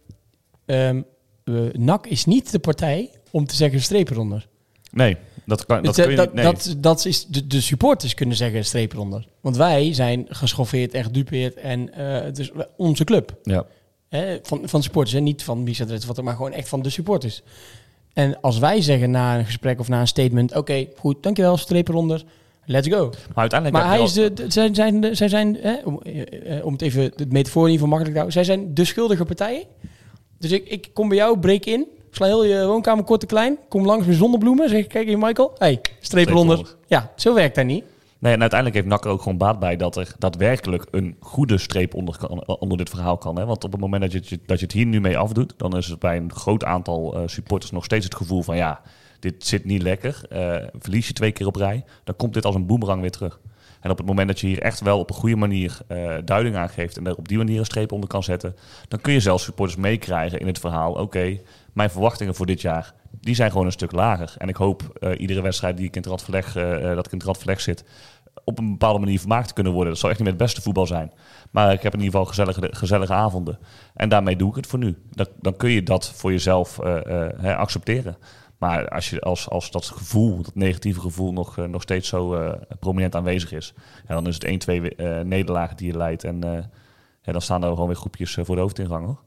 um, uh, NAC is niet de partij om te zeggen streep eronder. Nee, dat kan, dat dus, kun je dat, niet. Nee. Dat, dat is de, de, supporters kunnen zeggen streep eronder. Want wij zijn geschoffeerd en gedupeerd en uh, het is onze club. Ja. Hè, van, van supporters, hè? niet van Bisa wat maar gewoon echt van de supporters. En als wij zeggen na een gesprek of na een statement, oké, okay, goed, dankjewel, streep eronder. Let's go. Maar uiteindelijk. Maar hij is de, de, zij zijn, de, zij zijn hè, om, uh, om het even het metafoor ieder geval makkelijk te houden. Zij zijn de schuldige partijen. Dus ik, ik kom bij jou, breek in, sla heel je woonkamer kort en klein, kom langs met zonnebloemen, zeg ik, kijk hier Michael, hey, streep eronder. Ja, zo werkt dat niet. Nee, en uiteindelijk heeft NAC er ook gewoon baat bij dat er daadwerkelijk een goede streep onder, kan, onder dit verhaal kan. Hè? Want op het moment dat je, dat je het hier nu mee afdoet, dan is het bij een groot aantal uh, supporters nog steeds het gevoel van ja, dit zit niet lekker. Uh, verlies je twee keer op rij, dan komt dit als een boemerang weer terug. En op het moment dat je hier echt wel op een goede manier eh, duiding aan geeft en er op die manier een streep onder kan zetten, dan kun je zelfs supporters meekrijgen in het verhaal. Oké, mijn verwachtingen voor dit jaar, die zijn gewoon een stuk lager. En ik hoop eh, iedere wedstrijd die ik in het radverleg, eh, eh, dat ik in het radverleg zit, op een bepaalde manier vermaakt te kunnen worden. Dat zal echt niet met het beste voetbal zijn. Maar ik heb in ieder geval gezellige, gezellige avonden. En daarmee doe ik het voor nu. Dan, dan kun je dat voor jezelf eh, eh, accepteren. Maar als, je, als, als dat gevoel, dat negatieve gevoel, nog, eh, nog steeds zo prominent aanwezig is, dan is het 1, 2 eh, nederlagen die je leidt. En dan staan er gewoon weer groepjes voor de hoofdingang hoor.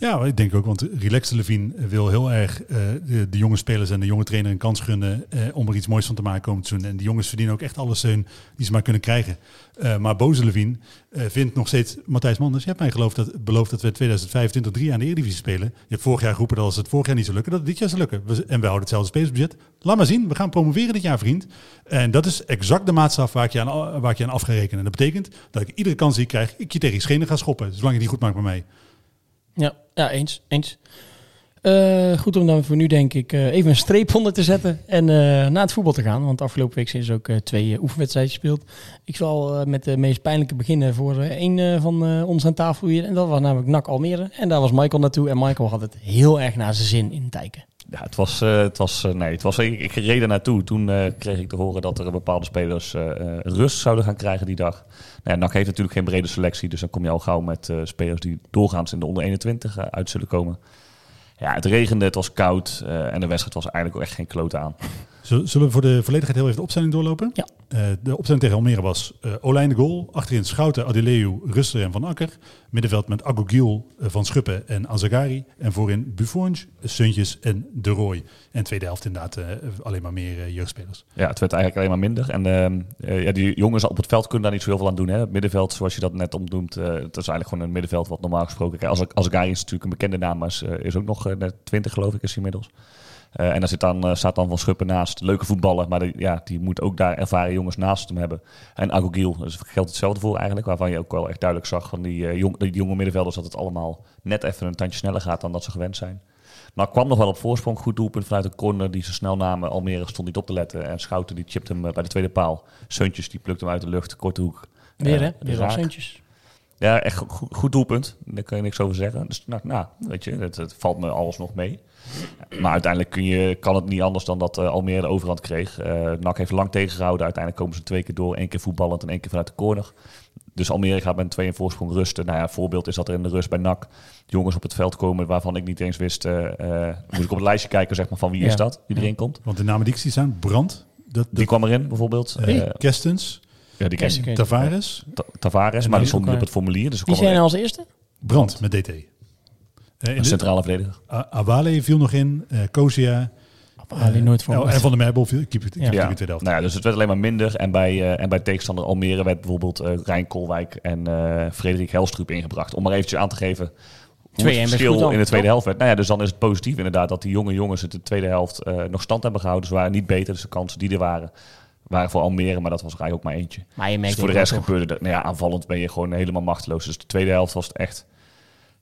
Ja, ik denk ook, want Relax Levine wil heel erg eh, de, de jonge spelers en de jonge trainer een kans gunnen eh, om er iets moois van te maken komend seizoen. En die jongens verdienen ook echt alle steun die ze maar kunnen krijgen. Eh, maar Boze Levine vindt nog steeds, Matthijs Manders, je hebt mij geloofd dat, beloofd dat we 2025 drie aan de Eredivisie spelen. Je hebt vorig jaar geroepen dat als het vorig jaar niet zou lukken, dat dit jaar zou lukken. En we houden hetzelfde spelersbudget. Laat maar zien, we gaan promoveren dit jaar, vriend. En dat is exact de maatstaf waar ik je aan, waar je aan af ga rekenen. En dat betekent dat ik iedere kans die ik krijg, ik je tegen je schenen ga schoppen. Zolang je niet goed maakt met mij. Ja, ja eens. eens. Eh, goed om dan voor nu denk ik eh, even een streep onder te zetten en eh, naar het voetbal te gaan. Want afgelopen week zijn er ook twee oefenwedstrijden gespeeld. Ik zal met de meest pijnlijke beginnen voor één van ons aan tafel hier. En dat was namelijk NAC Almere. En daar was Michael naartoe. En Michael had het heel erg naar zijn zin in Tijken. Ja, het was, eh, het was, eh, nee, het was, ik, ik reed er naartoe. Toen eh, kreeg ik te horen dat er bepaalde spelers rust zouden gaan krijgen die dag. Nou, ja, NAC heeft natuurlijk geen brede selectie, dus dan kom je al gauw met spelers die doorgaans in de onder 21 eh, uit zullen komen. Ja, het regende, het was koud en de wedstrijd was eigenlijk ook echt geen kloot aan. Zullen we voor de volledigheid heel even de opstelling doorlopen? Ja. Eh, de opstelling tegen Almere was uh, Olijn de goal. Achterin Schouten, Adeleu, Ruster en Van Akker. Middenveld met Agogiel, uh, Van Schuppen en Azagari. En voorin Buffons, Suntjes en De Rooij. En tweede helft inderdaad uh, alleen maar meer uh, jeugdspelers. Ja, het werd eigenlijk alleen maar minder. En uh, ja, die jongens op het veld kunnen daar niet zo heel veel aan doen. Hè. Het middenveld, zoals je dat net omnoemt, uh, dat is eigenlijk gewoon een middenveld wat normaal gesproken... Als Azagari is natuurlijk een bekende naam, maar is, is ook nog net 20 geloof ik is inmiddels. Uh, en daar zit dan, uh, staat dan Van Schuppen naast. Leuke voetballer, maar de, ja, die moet ook daar ervaren jongens naast hem hebben. En Agogiel, dus geldt hetzelfde voor eigenlijk. Waarvan je ook wel echt duidelijk zag van die, uh, jong, die jonge middenvelders... dat het allemaal net even een tandje sneller gaat dan dat ze gewend zijn. Maar kwam nog wel op voorsprong. Goed doelpunt vanuit een corner die ze snel namen. Almere stond niet op te letten. En Schouten die chipt hem bij de tweede paal. Seuntjes die plukt hem uit de lucht. Korte hoek. Weer hè? Weer al Seuntjes. Ja, echt goed, goed, doelpunt. Daar kan je niks over zeggen. Dus nou, nou weet je, het, het, valt me alles nog mee. Maar uiteindelijk kun je, kan het niet anders dan dat uh, Almere de overhand kreeg. Uh, NAC heeft lang tegengehouden. Uiteindelijk komen ze twee keer door. één keer voetballend en één keer vanuit de corner. Dus Almere gaat met een 2 in voorsprong rusten. Nou ja, voorbeeld is dat er in de rust bij NAC jongens op het veld komen waarvan ik niet eens wist. Uh, moet ik op het lijstje kijken zeg maar, van wie ja. is dat, die erin komt. Want de namen die ik zie staan, Brand. Dat, dat, die kwam erin bijvoorbeeld. Hey, Kerstens. Ja, die ken Tavares. Tavares, maar die stond niet op het formulier. Dus die zijn er als eerste? Brand met DT. Uh, een centrale verdediger. Awale viel nog in, uh, Kozia. Awale nooit voor. Uh, en Van der Meijbel viel keep it, ja. ja. Nou ja, dus het werd alleen maar minder. En bij, uh, en bij tegenstander Almere werd bijvoorbeeld uh, Rijn Kolwijk en Frederik Helstrup ingebracht. Om maar eventjes aan te geven hoe het verschil in de tweede helft werd. Nou ja, dus dan is het positief inderdaad dat die jonge jongens het in de tweede helft nog stand hebben gehouden. Ze waren niet beter, dus de kansen die er waren waren voor Almere, maar dat was er eigenlijk ook maar eentje. Maar je dus voor de rest gebeurde dat. Nou ja, aanvallend ben je gewoon helemaal machteloos. Dus de tweede helft was het echt.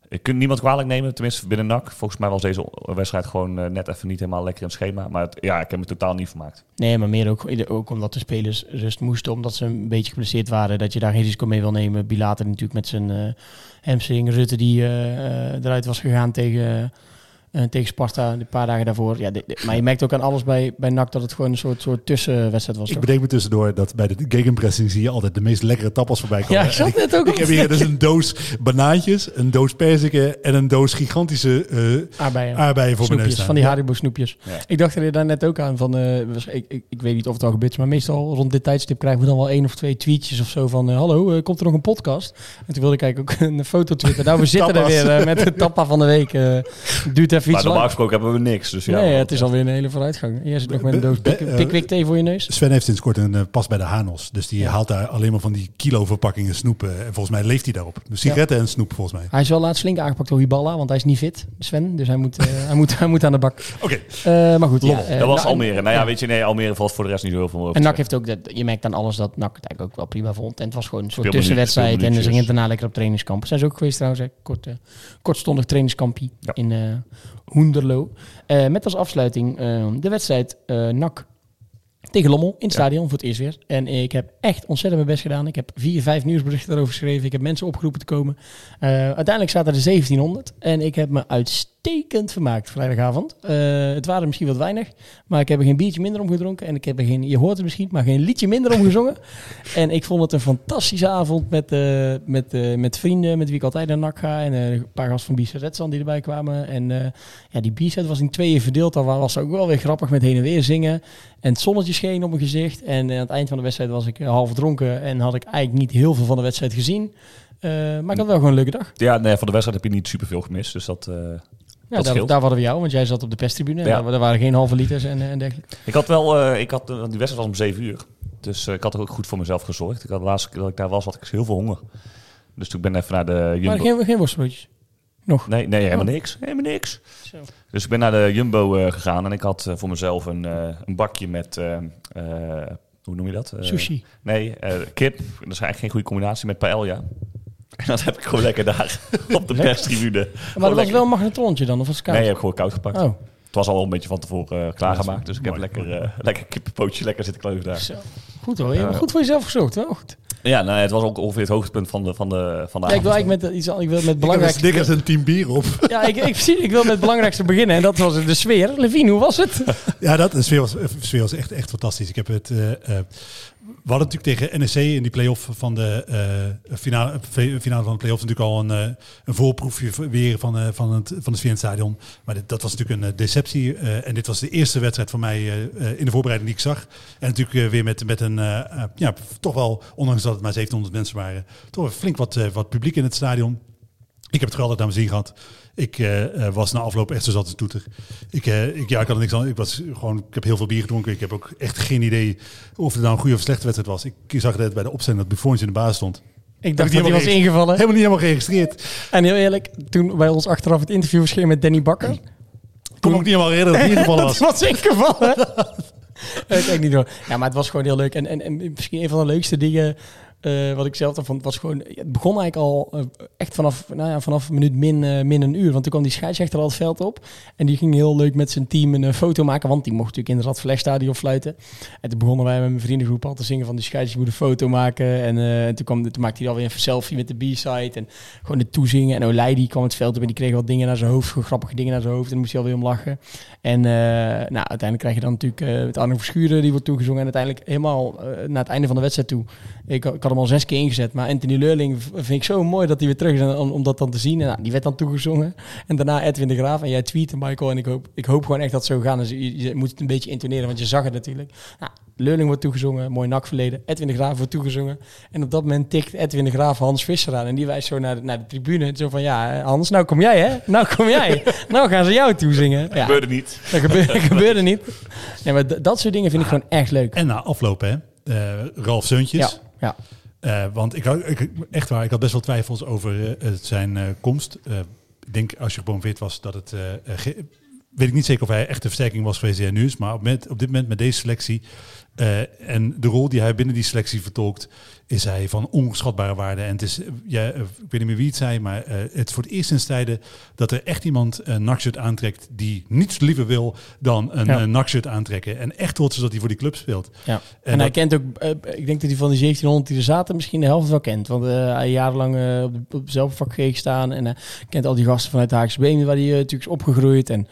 Ik kan niemand kwalijk nemen, tenminste binnen NAC. Volgens mij was deze wedstrijd gewoon uh, net even niet helemaal lekker in het schema. Maar ja, ik heb me totaal niet vermaakt. Nee, maar meer ook, ook omdat de spelers rust moesten, omdat ze een beetje geblesseerd waren. Dat je daar geen risico mee wil nemen. Bilater natuurlijk met zijn uh, hamstring. Rutte die uh, eruit was gegaan tegen... Uh, tegen Sparta een paar dagen daarvoor. Ja, de, de, maar je merkt ook aan alles bij, bij NAC dat het gewoon een soort, soort tussenwedstrijd was. Ik bedenk me tussendoor dat bij de gegenpressing zie je altijd de meest lekkere tappels voorbij komen. Ja, ik zat net ook Ik, ik heb hier dus een doos banaantjes, een doos perziken en een doos gigantische uh, aardbeien. aardbeien voor snoepjes, Van die Haribo snoepjes. Ja. Ik dacht er daar net ook aan van, uh, ik, ik, ik, weet niet of het al gebeurt, maar meestal rond dit tijdstip krijgen we dan wel één of twee tweetjes of zo van, uh, hallo, komt er nog een podcast? En toen wilde ik eigenlijk ook een foto twitteren. Nou, we zitten er weer met de tappa van de week. duurt even iets normaal gesproken hebben we niks. Dus ja, nee, het is alweer een hele vooruitgang. Jij zit nog met een doos Pickwick thee voor je neus. Sven heeft sinds kort een uh, pas bij de Hanos. Dus die ja. haalt daar alleen maar van die kilo verpakkingen snoepen. En volgens mij leeft hij daarop. Dus sigaretten ja. en snoep volgens mij. Hij is wel laatst flink aangepakt door Hiballa, want hij is niet fit, Sven. Dus hij moet, uh, hij moet, hij moet aan de bak. Oké. Okay. Uh, maar goed. Ja, dat was nou, Almere. Nou ja, weet je, nee, Almere valt voor de rest niet zo heel veel over. En NAC heeft ook, dat, je merkt aan alles dat NAC het eigenlijk ook wel prima vond. En het was gewoon een soort tussenwedstrijd. En ze gingen daarna lekker op trainingskamp. Zijn ze ook geweest trouwens, hè? Kort, kortstondig trainingskampje in Hoenderloo. Uh, met als afsluiting uh, de wedstrijd uh, NAC Tegen Lommel in het stadion voor het eerst weer. En ik heb echt ontzettend mijn best gedaan. Ik heb vier, vijf nieuwsberichten daarover geschreven. Ik heb mensen opgeroepen te komen. Uiteindelijk staat er de 1700. En ik heb me uitstekend vermaakt vrijdagavond. Uh, het waren misschien wat weinig. Maar ik heb er geen biertje minder om gedronken. En ik heb er geen, je hoort het misschien, maar geen liedje minder om gezongen. en ik vond het een fantastische avond met, uh, met, met vrienden. Met wie ik altijd naar NAC ga. En een paar gasten van Bicet die erbij kwamen. En ja, die Bicet was in tweeën verdeeld. Dan was ook wel weer grappig met heen en weer zingen. En het zonnetje scheen op mijn gezicht. En aan het eind van de wedstrijd was ik half dronken. En had ik eigenlijk niet heel veel van de wedstrijd gezien. Uh, maar ik had wel gewoon een leuke dag. Ja, nee, van de wedstrijd heb je niet superveel gemist. Dus dat. Uh, ja, daar, daar hadden we jou, want jij zat op de pestribune. Ja. Er waren geen halve liters en, en dergelijke. Ik had wel, uh, ik had, die wedstrijd was om 7 uur. Dus ik had er ook goed voor mezelf gezorgd. Ik had de laatste keer dat ik daar was, had ik heel veel honger. Dus toen ben ik even naar de Jumbo. Maar geen, geen worstbroodjes? Nog? Nee, nee helemaal oh. niks. Helemaal niks. Zo. Dus ik ben naar de Jumbo gegaan en ik had voor mezelf een, een bakje met hoe noem je dat? Sushi. Nee, kip. Dat is eigenlijk geen goede combinatie met paella. En dat heb ik gewoon lekker daar op de perstribune. Maar dat was wel een magnetroontje dan, of was het koud? Nee, ik heb gewoon koud gepakt. Oh. Het was al een beetje van tevoren uh, klaargemaakt. Dus ik heb lekker, uh, lekker kippenpootje lekker zitten kleuven daar. Zo. Goed hoor, je hebt goed voor jezelf gezorgd. Wel goed. Ja, nou, het was ook ongeveer het hoogtepunt van de, van de, van de ja, ik wil eigenlijk met iets ik wil met belangrijkste... als een team bier op. Ja, ik, ik, ik wil met het belangrijkste beginnen. En dat was de sfeer. Levine, hoe was het? Ja, dat, de sfeer was, de sfeer was echt, echt fantastisch. Ik heb het... Uh, we hadden natuurlijk tegen NEC in die play-off van de uh, finale, finale van de play-off natuurlijk al een, een voorproefje weer van, van het, van het stadion. Maar dat was natuurlijk een deceptie. en dit was de eerste wedstrijd voor mij in de voorbereiding die ik zag. En natuurlijk weer met, met een, ja, toch wel, ondanks dat het maar 700 mensen waren, toch flink wat, wat publiek in het stadion. Ik heb het wel altijd naar mijn zin gehad. Ik uh, was na afloop echt zo zat als toeter. Ik, uh, ik, ja, ik had er niks aan. Ik, was gewoon, ik heb heel veel bier gedronken. Ik heb ook echt geen idee of het nou een goede of slechte wedstrijd was. Ik zag net bij de opstelling dat Buffons in de baas stond. Ik dacht dat hij was ingevallen. Helemaal niet helemaal geregistreerd. En heel eerlijk, toen bij ons achteraf het interview verscheen met Danny Bakker... Ik kon ook niet helemaal herinneren dat hij ingevallen was. was ingevallen. ik niet door. Ja, maar het was gewoon heel leuk. En, en, en misschien een van de leukste dingen uh, wat ik zelf vond, was gewoon... Het begon eigenlijk al uh, echt vanaf, nou ja, vanaf minuut min, uh, min een uur. Want toen kwam die scheidsrechter al het veld op. En die ging heel leuk met zijn team een foto maken. Want die mocht natuurlijk in het Radverlegstadion fluiten. En toen begonnen wij met mijn vriendengroep al te zingen van... die scheidsrechter moet een foto maken. En, en toen, kwam, toen maakte hij alweer een selfie met de B-side. En gewoon de toezingen. En Olij die kwam het veld op en die kreeg wat dingen naar zijn hoofd. Grappige dingen naar zijn hoofd. En dan moest hij alweer om lachen. En nou, uiteindelijk krijg je dan natuurlijk het Arno Verschuren die wordt toegezongen. En uiteindelijk helemaal naar het einde van de wedstrijd toe. Ik, ik had hem al zes keer ingezet. Maar Anthony Leurling vind ik zo mooi dat hij weer terug is om, om dat dan te zien. En nou, die werd dan toegezongen. En daarna Edwin de Graaf. En jij tweette Michael. En ik hoop, ik hoop gewoon echt dat het zo gaan. Dus je, je, moet het een beetje intoneren, want je zag het natuurlijk. Nou, Leurling wordt toegezongen, mooi nakverleden. Edwin de Graaf wordt toegezongen. En op dat moment tikt Edwin de Graaf Hans Visser aan. En die wijst zo naar de, naar de tribune. Zo van, ja Hans, nou kom jij hè? Nou kom jij. nou gaan ze jou toezingen. Ja. Dat gebeurde niet. Dat gebeurde, gebeurde niet. Nee, maar dat soort dingen vind ik gewoon echt leuk. En na afloop hè, uh, Ralf Zeuntjes. Ja, ja. Uh, want ik, ik, echt waar, ik had best wel twijfels over uh, zijn uh, komst. ik denk als je gepromoveerd was dat het... weet ik niet zeker of hij echt een versterking was VZN nu is. Maar op, met, op dit moment met deze selectie uh, en de rol die hij binnen die selectie vertolkt, is hij van onschatbare waarde. En het is, ja, ik weet niet meer wie het zei, maar uh, het is voor het eerst in tijden dat er echt iemand een nakshirt aantrekt die niets liever wil dan een, ja. aantrekken. En echt trots is dat hij voor die club speelt. Ja. En, en dat, hij kent ook, uh, ik denk dat hij van die 1700 die er zaten misschien de helft wel kent. Want hij jarenlang op, de, op hetzelfde vak gestaan en kent al die gasten vanuit de Haagse Benen waar hij natuurlijk is opgegroeid. En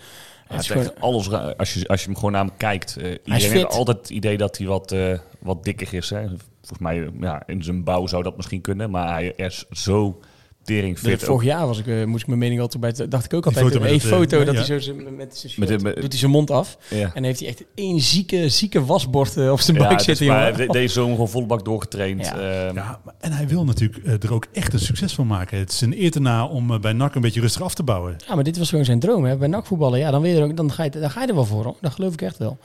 het is echt alles, als je, als je hem gewoon naar hem kijkt. Uh, iedereen heeft altijd het idee dat hij wat, uh, wat dikker is. Hè. Volgens mij, ja, in zijn bouw zou dat misschien kunnen. Maar hij is zo tering fit. Vorig jaar was ik, uh, moest ik mijn mening altijd bij. Dacht ik ook altijd. Een foto, met, dat hij zo met zijn shirt, met, doet hij zijn mond af. Ja. En heeft hij echt één zieke, zieke wasbord uh, op zijn buik zitten. Maar deze zomer gewoon volle bak doorgetraind. Ja. Uh, ja, en hij wil natuurlijk uh, er ook echt een succes van maken. Het is een eer na om bij NAC een beetje rustig af te bouwen. Ja, maar dit was gewoon zijn droom. Hè. Bij NAC voetballen, ja, dan, weer ook, dan, ga je, dan ga je er wel voor. Hoor. Dat geloof ik echt wel.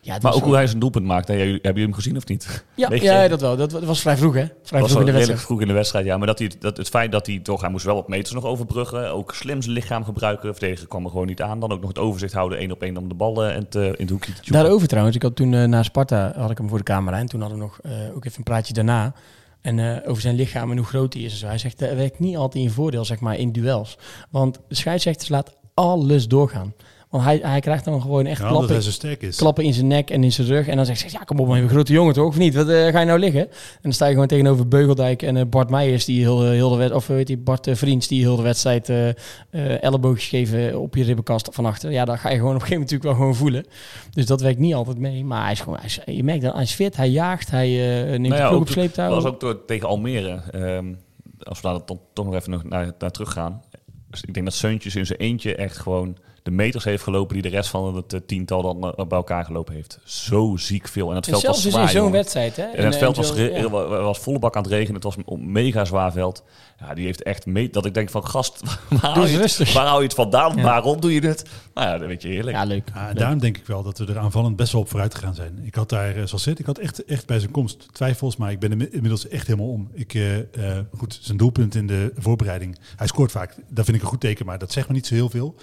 Ja, maar ook hoe hij zijn doelpunt maakt. Hebben jullie hem gezien of niet? Ja, ja dat wel. Dat was vrij vroeg, hè? Vrij was vroeg in de wedstrijd. vroeg in de wedstrijd, ja. Maar dat hij, dat het feit dat hij toch... Hij moest wel wat meters nog overbruggen. Ook slim zijn lichaam gebruiken. Verdediger kwam er gewoon niet aan. Dan ook nog het overzicht houden. één op één om de ballen en te, in het hoekje te Daarover trouwens. Ik had toen uh, na Sparta had ik hem voor de camera. En toen hadden we nog uh, ook even een praatje daarna. En uh, over zijn lichaam en hoe groot hij is. En zo. Hij zegt, dat werkt niet altijd in voordeel, zeg maar, in duels. Want de scheidsrechter laat alles doorgaan. Want hij, hij krijgt dan gewoon echt Ja, klappen, hij zo sterk is. klappen in zijn nek en in zijn rug. En dan zegt ze, ja kom op, maar je grote jongen toch, of niet? Wat eh, ga je nou liggen? En dan sta je gewoon tegenover Beugeldijk en eh, Bart Meijers, die heel, heel de wedstrijd, of weet je, Bart eh, Vriends, die heel de wedstrijd eh eh, elleboogjes geven op je ribbenkast van achter. Ja, dat ga je gewoon op een gegeven moment natuurlijk wel gewoon voelen. Dus dat werkt niet altijd mee. Maar hij is gewoon, hij is, je merkt dat hij is fit, hij jaagt, hij eh, neemt Nou de ja, ploeg ook op sleeptouw. Dat was ook door, tegen Almere. Ehm, als we daar dan toch nog even nog naar, naar terug gaan. Dus ik denk dat Seuntjes in zijn eentje echt gewoon de meters heeft gelopen die de rest van het eh, tiental dan eh, bij elkaar gelopen heeft. Zo ziek veel. En het En veld was dus zwaar, in zo'n wedstrijd, hè? En het eh, veld was, ja. was volle bak aan het regenen. Het was een mega zwaar veld. Ja, die heeft echt mee dat ik denk van gast, waar hou, je het, waar hou je het vandaan? Ja. Waarom doe je het? Nou ja, dat weet je heerlijk. Ja, leuk. Ja, en Leuk. daarom denk ik wel dat we er aanvallend best wel op vooruit gegaan zijn. Ik had daar, zoals zit, ik had echt, echt bij zijn komst twijfels, maar ik ben inmi- inmiddels echt helemaal om. Ik, eh, eh, goed, zijn doelpunt in de voorbereiding. Hij scoort vaak, dat vind ik een goed teken, maar dat zegt me niet zo heel veel.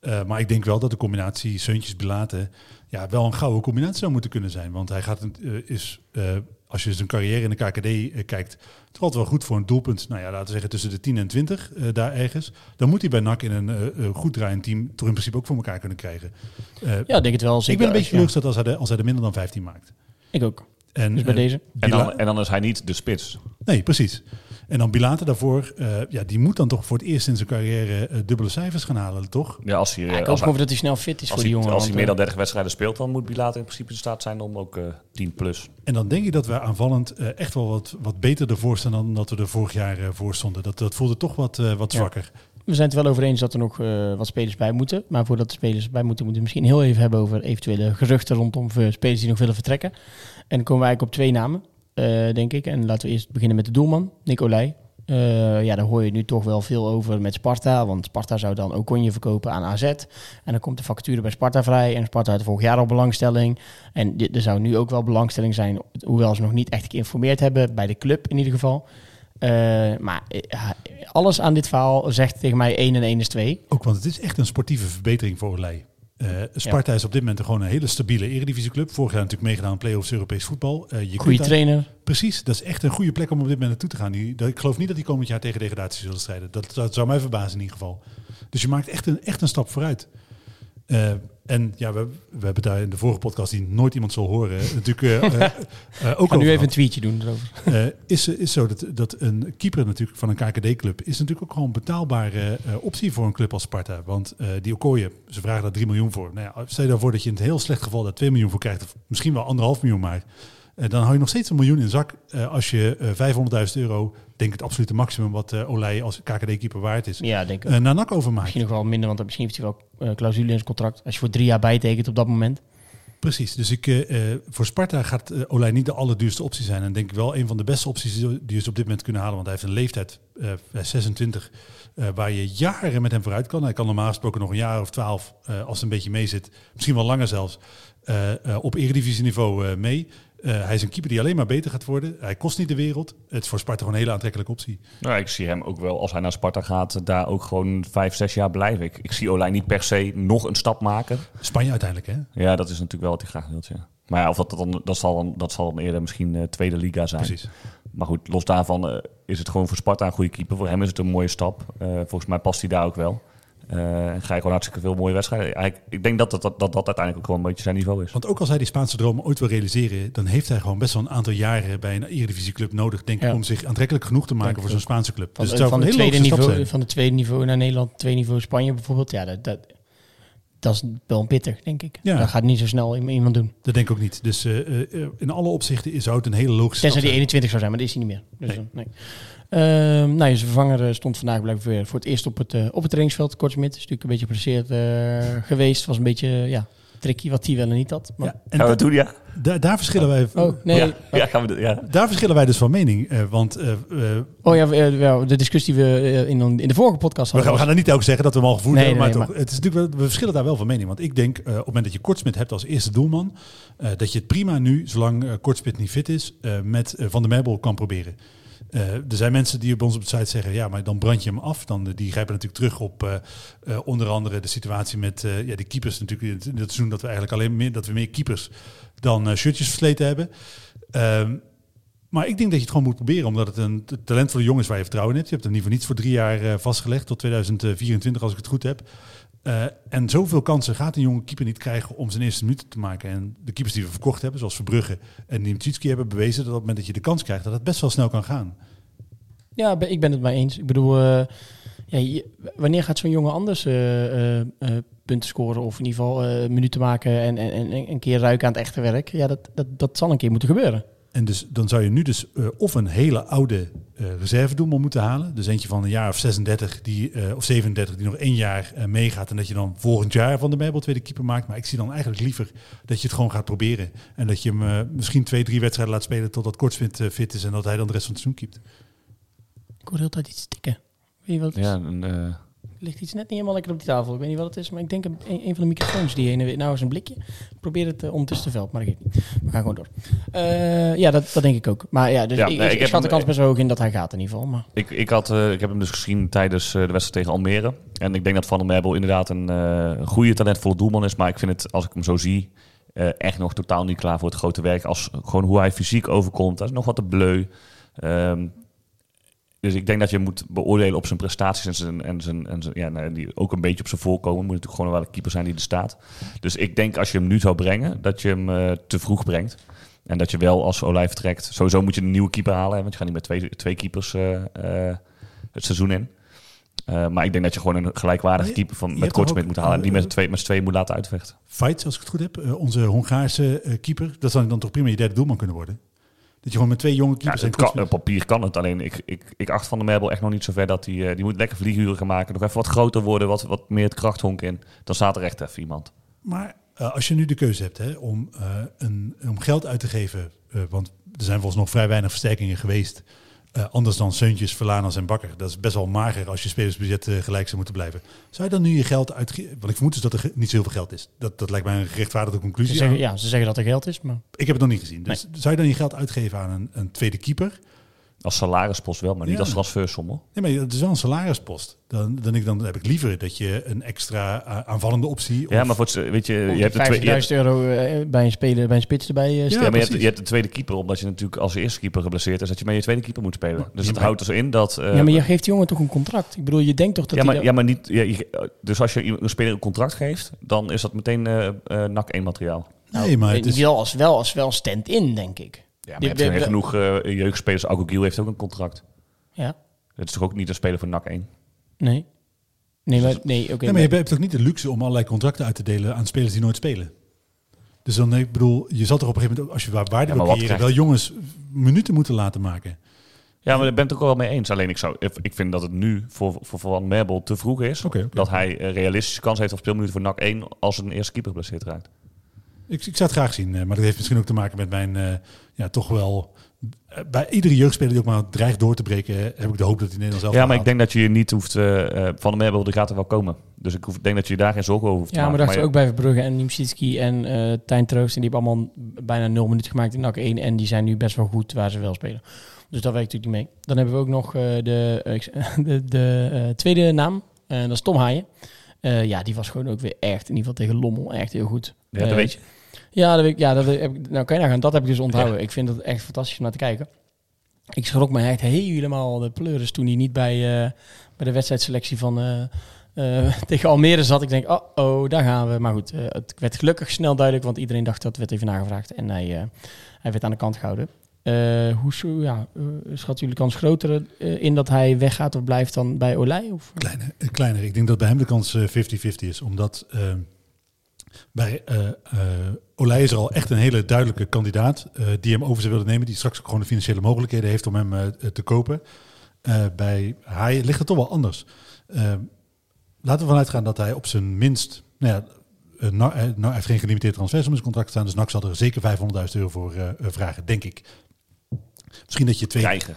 Eh, maar ik denk wel dat de combinatie Seuntjes Bilaten ja, wel een gouden combinatie zou moeten kunnen zijn. Want hij gaat, een- eh, is, eh, als je zijn carrière in de KKD kijkt, toch altijd wel goed voor een doelpunt. Nou ja, laten we zeggen tussen de 10 en 20, eh, daar ergens. Dan moet hij bij NAC in een goed draaiend team toch in principe ook voor elkaar kunnen krijgen. Eh, Ja, ik denk het wel. ik zeker. ben een beetje Ja, teleurgesteld als hij, er, als hij er minder dan 15 maakt. Ik ook. En, Dus bij deze. En dan, en dan is hij niet de spits. Nee, precies. En dan Bilate daarvoor, eh, ja, die moet dan toch voor het eerst in zijn carrière eh, dubbele cijfers gaan halen, toch? Ja, als hij, Ja, eh, ik hoop als, hij, gewoon dat hij snel fit is voor hij, die jongen. als hij meer dan eh, 30 wedstrijden speelt, dan moet Bilater in principe in staat zijn om ook eh 10 plus. En dan denk ik dat we aanvallend eh, echt wel wat, wat beter ervoor staan dan dat we er vorig jaar eh, voor stonden. Dat, dat voelde toch wat, eh, wat Ja. zwakker. We zijn het er wel over eens dat er nog eh, wat spelers bij moeten. Maar voordat de spelers bij moeten, moeten we misschien heel even hebben over eventuele geruchten rondom eh, spelers die nog willen vertrekken. En dan komen we eigenlijk op twee namen, eh, denk ik. En laten we eerst beginnen met de doelman, Nicolai. Eh, ja, daar hoor je nu toch wel veel over met Sparta. Want Sparta zou dan Okonje verkopen aan AZ. En dan komt de vacature bij Sparta vrij. En Sparta had vorig jaar al belangstelling. En dit, er zou nu ook wel belangstelling zijn. Hoewel ze nog niet echt geïnformeerd hebben. Bij de club in ieder geval. Eh, maar eh, alles aan dit verhaal zegt tegen mij 1 en 1 is 2. Ook want het is echt een sportieve verbetering voor Olij. Eh, Sparta is op dit moment gewoon een hele stabiele eredivisieclub. Vorig jaar natuurlijk meegedaan aan play-offs Europees voetbal. Eh, je Goede trainer. Precies, dat is echt een goede plek om op dit moment naartoe te gaan. Die, dat, ik geloof niet dat die komend jaar tegen degradatie zullen strijden. Dat, dat zou mij verbazen in ieder geval. Dus je maakt echt een, echt een stap vooruit. Eh, en ja, we, we hebben daar in de vorige podcast, die nooit iemand zal horen, natuurlijk eh, eh, ook nu even een tweetje doen erover. Is, is zo dat, dat een keeper natuurlijk van een KKD-club is natuurlijk ook gewoon een betaalbare optie voor een club als Sparta. Want die Okoye, ze vragen daar 3 miljoen voor. Nou ja, stel je daarvoor dat je in het heel slecht geval daar 2 miljoen voor krijgt, of misschien wel anderhalf miljoen maar. Eh, dan hou je nog steeds een miljoen in zak eh, als je eh 500.000 euro, denk ik het absolute maximum wat eh Olij als KKD-keeper waard is, Ja, denk ik. eh, naar NAC overmaakt. Misschien nog wel minder, want misschien heeft hij wel eh, clausule in zijn contract. Als je voor drie jaar bijtekent op dat moment. Precies, dus ik, eh, eh, voor Sparta gaat eh, Olij niet de allerduurste optie zijn. En denk ik wel een van de beste opties die ze op dit moment kunnen halen. Want hij heeft een leeftijd, eh, hij is 26, eh, waar je jaren met hem vooruit kan. Hij kan normaal gesproken nog een jaar of twaalf, eh, als het een beetje mee zit, misschien wel langer zelfs, eh, eh, op eredivisieniveau eh mee. Eh, hij is een keeper die alleen maar beter gaat worden. Hij kost niet de wereld. Het is voor Sparta gewoon een hele aantrekkelijke optie. Nou, ik zie hem ook wel, als hij naar Sparta gaat, daar ook gewoon vijf, zes jaar blijven. Ik, ik zie Olij niet per se nog een stap maken. Spanje uiteindelijk, hè? Ja, dat is natuurlijk wel wat hij graag wil. Ja. Maar ja, of dat, dan, dat, zal dan, dat zal dan eerder misschien eh, tweede liga zijn. Precies. Maar goed, los daarvan eh, is het gewoon voor Sparta een goede keeper. Voor hem is het een mooie stap. Volgens mij past hij daar ook wel. Eh, en ga je gewoon hartstikke veel mooie wedstrijden. Eigenlijk, ik denk dat dat, dat, dat dat uiteindelijk ook gewoon een beetje zijn niveau is. Want ook als hij die Spaanse droom ooit wil realiseren, dan heeft hij gewoon best wel een aantal jaren bij een Eredivisieclub nodig, denk ik, Ja. om zich aantrekkelijk genoeg te maken Denk voor zo'n Spaanse club. Van, dus het zou van, een de hele tweede niveau, van de tweede niveau naar Nederland, twee niveau Spanje bijvoorbeeld. Ja, dat, dat, dat is wel pittig, denk ik. Ja. Dat gaat niet zo snel iemand doen. Dat denk ik ook niet. Dus eh, eh, in alle opzichten zou het een hele logische Tenzij die zijn. 21 zou zijn, maar dat is hij niet meer. Dus, Nee. nee. Ehm, nou, zijn vervanger eh, stond vandaag blijkbaar weer voor het eerst op het, eh, op het trainingsveld. Kortsmit is natuurlijk een beetje geblesseerd eh, geweest. Was een beetje ja, tricky wat hij wel en niet had. Maar, Ja, en Gaan we da- het doen, ja? da- daar, verschillen wij, Oh, nee. ja, ja, gaan we ja. daar verschillen wij dus van mening. eh, want Oh ja, de discussie die we in, in de vorige podcast we, gaan, hadden. we gaan er niet ook zeggen dat we hem al gevoerd Nee, hebben. nee, maar, nee, toch, het is natuurlijk wel, we verschillen daar wel van mening. Want ik denk, eh, op het moment dat je Kortsmit hebt als eerste doelman, eh, dat je het prima nu, zolang Kortsmit niet fit is, eh, met Van der Merbel kan proberen. Eh, er zijn mensen die op ons op de site zeggen, ja, maar dan brand je hem af. Dan, eh, die grijpen natuurlijk terug op eh, onder andere de situatie met ja, de keepers natuurlijk in het, seizoen dat we eigenlijk alleen meer, dat we meer keepers dan shirtjes versleten hebben. Ehm, maar ik denk dat je het gewoon moet proberen, omdat het een talentvolle jongen is waar je vertrouwen in hebt. Je hebt hem niet voor niets voor drie jaar vastgelegd, tot 2024 als ik het goed heb. Eh, en zoveel kansen gaat een jonge keeper niet krijgen om zijn eerste minuten te maken. En de keepers die we verkocht hebben, zoals Verbrugge en Niemczitski, hebben bewezen dat op het moment dat je de kans krijgt, dat het best wel snel kan gaan. Ja, ik ben het mee eens. Ik bedoel, eh, ja, wanneer gaat zo'n jongen anders eh, punten scoren of in ieder geval minuten maken en, en, en en een keer ruiken aan het echte werk? Ja, dat, dat, dat zal een keer moeten gebeuren. En dus dan zou je nu dus eh, of een hele oude eh reservedoelman moeten halen. Dus eentje van een jaar of 36 die, eh, of 37 die nog één jaar meegaat. En dat je dan volgend jaar van de Bijbel tweede keeper maakt. Maar ik zie dan eigenlijk liever dat je het gewoon gaat proberen. En dat je hem misschien twee, drie wedstrijden laat spelen totdat Kortswit eh, fit is. En dat hij dan de rest van het seizoen keept. Ik hoor de hele tijd iets tikken. Weet je wat het? Ja, een, ligt iets net niet helemaal lekker op die tafel. Ik weet niet wat het is, maar ik denk een, een van de microfoons die heen en weer... Nou is een blikje. Ik probeer het uh, ondertussen te veld, maar geeft niet. We gaan gewoon door. Eh, ja, dat, dat denk ik ook. Maar ja, dus Ja, ik, nee, ik, ik ik schat de kans best wel hoog in dat hij gaat in ieder geval. Maar ik, ik, had, eh, ik heb hem dus gezien tijdens eh, de wedstrijd tegen Almere. En ik denk dat Van der Merbel inderdaad een eh, goede, talentvolle doelman is. Maar ik vind het, als ik hem zo zie, eh, echt nog totaal niet klaar voor het grote werk. Als gewoon hoe hij fysiek overkomt. Dat is nog wat te bleu. Ehm, dus ik denk dat je moet beoordelen op zijn prestaties en zijn, en zijn, en zijn ja, nou, die ook een beetje op zijn voorkomen. Moet natuurlijk gewoon wel een keeper zijn die er staat. Dus ik denk als je hem nu zou brengen, dat je hem eh, te vroeg brengt. En dat je wel als Olij vertrekt. Sowieso moet je een nieuwe keeper halen. hè, Want je gaat niet met twee, twee keepers eh, eh, het seizoen in. Maar ik denk dat je gewoon een gelijkwaardige keeper van, met Kortsmit moet halen. En die met z'n twee, tweeën moet laten uitvechten. Fights, als ik het goed heb. onze Hongaarse keeper. Dat zou dan toch prima je derde doelman kunnen worden. Dat je gewoon met twee jonge Ja, keepers... het en kan, Kortsmit- op papier kan het. Alleen ik, ik, ik acht van de Merbel echt nog niet zo ver dat hij... eh, die moet lekker vlieguren gaan maken. Nog even wat groter worden. Wat, wat meer het krachthonk in. Dan staat er echt even iemand. Maar eh, als je nu de keuze hebt hè, om, eh, een, om geld uit te geven, want er zijn volgens nog vrij weinig versterkingen geweest, eh, anders dan Seuntjes, Verlanas en Bakker. Dat is best wel mager als je spelersbudget eh, gelijk zou moeten blijven. Zou je dan nu je geld uitgeven? Want ik vermoed dus dat er niet zoveel geld is. Dat, dat lijkt mij een gerechtvaardigde ze conclusie. zeggen, ja, ze zeggen dat er geld is, maar... Ik heb het nog niet gezien. Dus zou je dan je geld uitgeven aan een, een tweede keeper? Als salarispost wel, maar niet Ja. als transfersom. hoor. Nee, maar het is wel een salarispost. Dan, dan, ik, dan heb ik liever dat je een extra eh, aanvallende optie... Ja, of- maar voor het, weet je, je Je hebt de twee, je hebt- 50.000 euro eh, bij een speler, bij een spits erbij eh, Ja, maar je hebt, je hebt de tweede keeper, omdat je natuurlijk als eerste keeper geblesseerd is, dat je met je tweede keeper moet spelen. Dus Ja, het maar- houdt dus in dat... Ja, maar je geeft die jongen toch een contract? Ik bedoel, je denkt toch dat ja, hij... maar, dat- ja, maar niet... Ja, je- dus als je iemand- een speler een contract geeft, dan is dat meteen eh eh NAC 1 materiaal. Nee, maar het is... wel, als, wel als wel stand-in, denk ik. Ja, maar Die- je hebt de- genoeg eh, jeugdspelers. Heeft ook een contract. Ja, Het is toch ook niet een speler voor NAC 1? nee. Nee, maar, nee, oké. Nee, maar je hebt toch niet de luxe om allerlei contracten uit te delen aan spelers die nooit spelen? Dus dan, ik bedoel, je zal toch op een gegeven moment, als je waar waarde Ja, wil creëren, wel jongens minuten moeten laten maken. Ja, maar daar ben ik het ook wel mee eens. Alleen ik, zou, ik vind dat het nu voor, voor Van Merbel te vroeg is. Dat hij een realistische kans heeft op speelminuten voor NAC 1 als een eerste keeper geblesseerd raakt. Ik, ik zou het graag zien, eh, maar dat heeft misschien ook te maken met mijn, eh, ja, toch wel... Bij iedere jeugdspeler die ook maar dreigt door te breken, heb ik de hoop dat hij Nederland zelf Ja, maar ik denk dat je niet hoeft... eh, eh, van de Merbel, die gaat er wel komen. Dus ik hoef, denk dat je daar geen zorgen over hoeft te Ja, maar dacht je ook bij Verbrugge en Niemczitski en eh Tijn Troost. En die hebben allemaal bijna nul minuten gemaakt in NAC 1. En die zijn nu best wel goed waar ze wel spelen. Dus dat werkt natuurlijk niet mee. Dan hebben we ook nog eh, de, de, de eh, tweede naam. En dat is Tom Haaien. Eh, ja, die was gewoon ook weer echt, in ieder geval tegen Lommel, echt heel goed. Ja, dat weet je. Ja, dat, ik, ja, dat heb ik, nou kan je nagaan, dat heb ik dus onthouden. Ik vind het echt fantastisch om naar te kijken. Ik schrok me echt helemaal de pleuris toen hij niet bij, eh, bij de wedstrijdselectie van eh, eh, tegen Almere zat. Ik denk, oh, oh, daar gaan we. Maar goed, het werd gelukkig snel duidelijk, want iedereen dacht dat werd even nagevraagd. En hij, eh, hij werd aan de kant gehouden. Eh, hoe zo, ja, uh, schatten jullie kans groter in dat hij weggaat of blijft dan bij Olij? Of? Kleiner, kleiner. Ik denk dat bij hem de kans eh, 50-50 is. Omdat bij eh eh Olij is er al echt een hele duidelijke kandidaat eh, die hem over zou willen nemen. Die straks ook gewoon de financiële mogelijkheden heeft om hem te kopen. Bij Haaien ligt het toch wel anders. Laten we vanuit gaan dat hij op zijn minst... Nou ja, nou, hij heeft geen gelimiteerd transfer om zijn contract staan. Dus NAC zal er zeker 500.000 euro voor vragen, denk ik. Misschien dat je twee... Krijgen.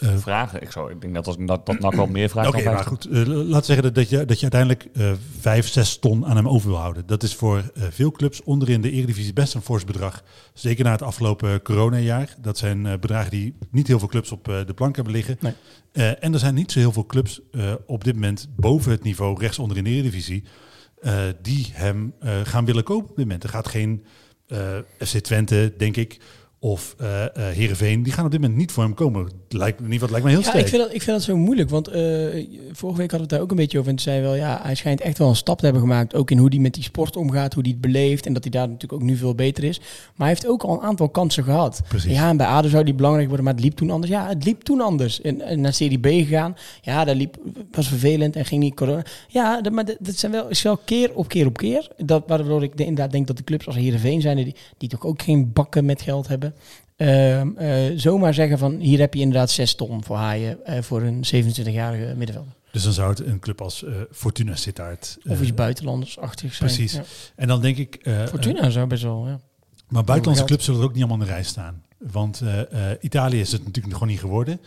Eh, Vragen. Ik, zou, ik denk dat dat, dat, dat NAC wel meer vraagt Oké, maar 50. goed. eh, we zeggen dat, dat, je, dat je uiteindelijk eh vijf, zes ton aan hem over wil houden. Dat is voor eh, veel clubs onderin de Eredivisie best een fors bedrag. Zeker na het afgelopen coronajaar. Dat zijn eh, bedragen die niet heel veel clubs op eh, de plank hebben liggen. Nee. Eh, en er zijn niet zo heel veel clubs eh, op dit moment boven het niveau rechts onder in de Eredivisie... eh, die hem eh, gaan willen kopen op dit moment. Er gaat geen eh, FC Twente, denk ik, of eh, Heerenveen, die gaan op dit moment niet voor hem komen. Lijkt, in ieder geval, lijkt me heel Ja, sterk. ik vind, dat, ik vind dat zo moeilijk. Want eh, vorige week hadden we het daar ook een beetje over. En toen zei wel, ja, hij schijnt echt wel een stap te hebben gemaakt. Ook in hoe hij met die sport omgaat, hoe hij het beleeft. En dat hij daar natuurlijk ook nu veel beter is. Maar hij heeft ook al een aantal kansen gehad. Precies. Ja, en bij ADO zou die belangrijk worden, maar het liep toen anders. Ja, het liep toen anders. En, en naar Serie B gegaan. Ja, dat liep, was vervelend en ging niet corona. Ja, dat, maar dat, dat zijn wel, is wel keer op keer op keer. Dat, waardoor ik de- inderdaad denk dat de clubs als Heerenveen zijn, die, die toch ook geen bakken met geld hebben. Ehm, eh, zomaar zeggen van hier heb je inderdaad 6 ton voor haaien eh, voor een 27-jarige middenvelder. Dus dan zou het een club als eh, Fortuna Sittard... Of iets buitenlanders-achtig zijn. precies. Ja. En dan denk ik... Fortuna zou best wel, ja. Maar buitenlandse clubs zullen er ook niet allemaal in de rij staan. Want Italië is het natuurlijk gewoon niet geworden.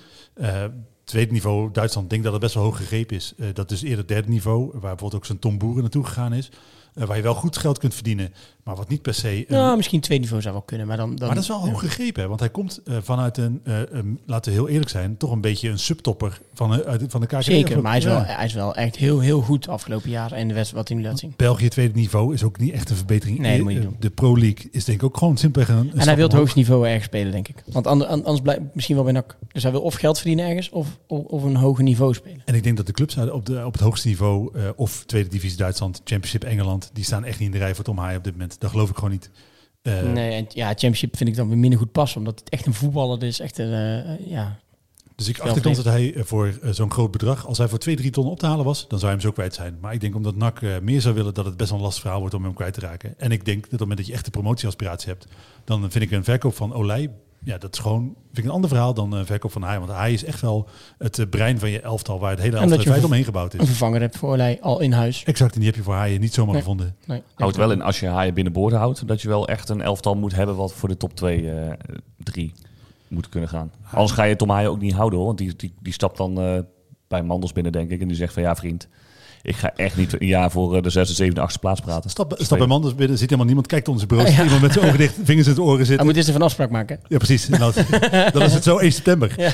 Tweede niveau, Duitsland, denk dat het best wel hoog gegrepen is. Dat is eerder derde niveau, waar bijvoorbeeld ook zo'n Tom Boeren naartoe gegaan is. Waar je wel goed geld kunt verdienen, maar wat niet per se... een- Nou, misschien twee niveau zou wel kunnen, maar dan... dan maar dat is wel hoog gegrepen, hè? want hij komt eh, vanuit een, eh, een, laten we heel eerlijk zijn, toch een beetje een subtopper van, eh, uit, van de KKD. Zeker, maar hij is, wel, Ja. hij is wel echt heel, heel goed afgelopen jaar en de wedstrijd wat hij nu laat zien. België tweede niveau is ook niet echt een verbetering. Nee, dat moet je Eh, doen. De Pro League is denk ik ook gewoon simpelweg een, En hij wil het hoogste niveau ergens spelen, denk ik. Want ander- an- anders blijft misschien wel bij NAC. Dus hij wil of geld verdienen ergens, of, of, of een hoger niveau spelen. En ik denk dat de clubs op, de, op het hoogste niveau, eh, of tweede divisie Duitsland, Championship Engeland, die staan echt niet in de rij voor Tom Haaien op dit moment. Dat geloof ik gewoon niet. Eh, nee, en ja, Championship vind ik dan weer minder goed passen, omdat het echt een voetballer is. Echt een, eh, ja. Dus ik acht de kans dat hij eh, voor eh, zo'n groot bedrag, als hij voor 2, 3 ton op te halen was, dan zou hij hem zo kwijt zijn. Maar ik denk omdat NAC eh, meer zou willen, dat het best wel een lastig verhaal wordt om hem kwijt te raken. En ik denk dat op het moment dat je echt een promotieaspiratie hebt, dan vind ik een verkoop van Olij, ja, dat is gewoon vind ik een ander verhaal dan een verkoop van Haaien. Want hij is echt wel het eh, brein van je elftal, waar het hele elftal een- omheen gebouwd een is. vervanger hebt voor Olij al in huis. Exact, en die heb je voor Haaien niet zomaar Nee. gevonden. Nee. Houdt wel in, als je haaien binnenboord houdt, dat je wel echt een elftal moet hebben wat voor de top 2, eh 3 moet kunnen gaan. Anders ga je Tom Haaien ook niet houden hoor, want die, die, die stapt dan eh, bij Mandels binnen denk ik en die zegt van ja vriend, ik ga echt niet een jaar voor eh, de zesde, zevende, achtste plaats praten. Stap, stap bij Manders binnen, zit helemaal niemand, kijkt onze bureau, Ja. iemand met zijn ogen dicht, vingers in de oren Hij zitten. moet eerst even een afspraak maken. Ja, precies. En dan, dan is het zo 1 september. Ja.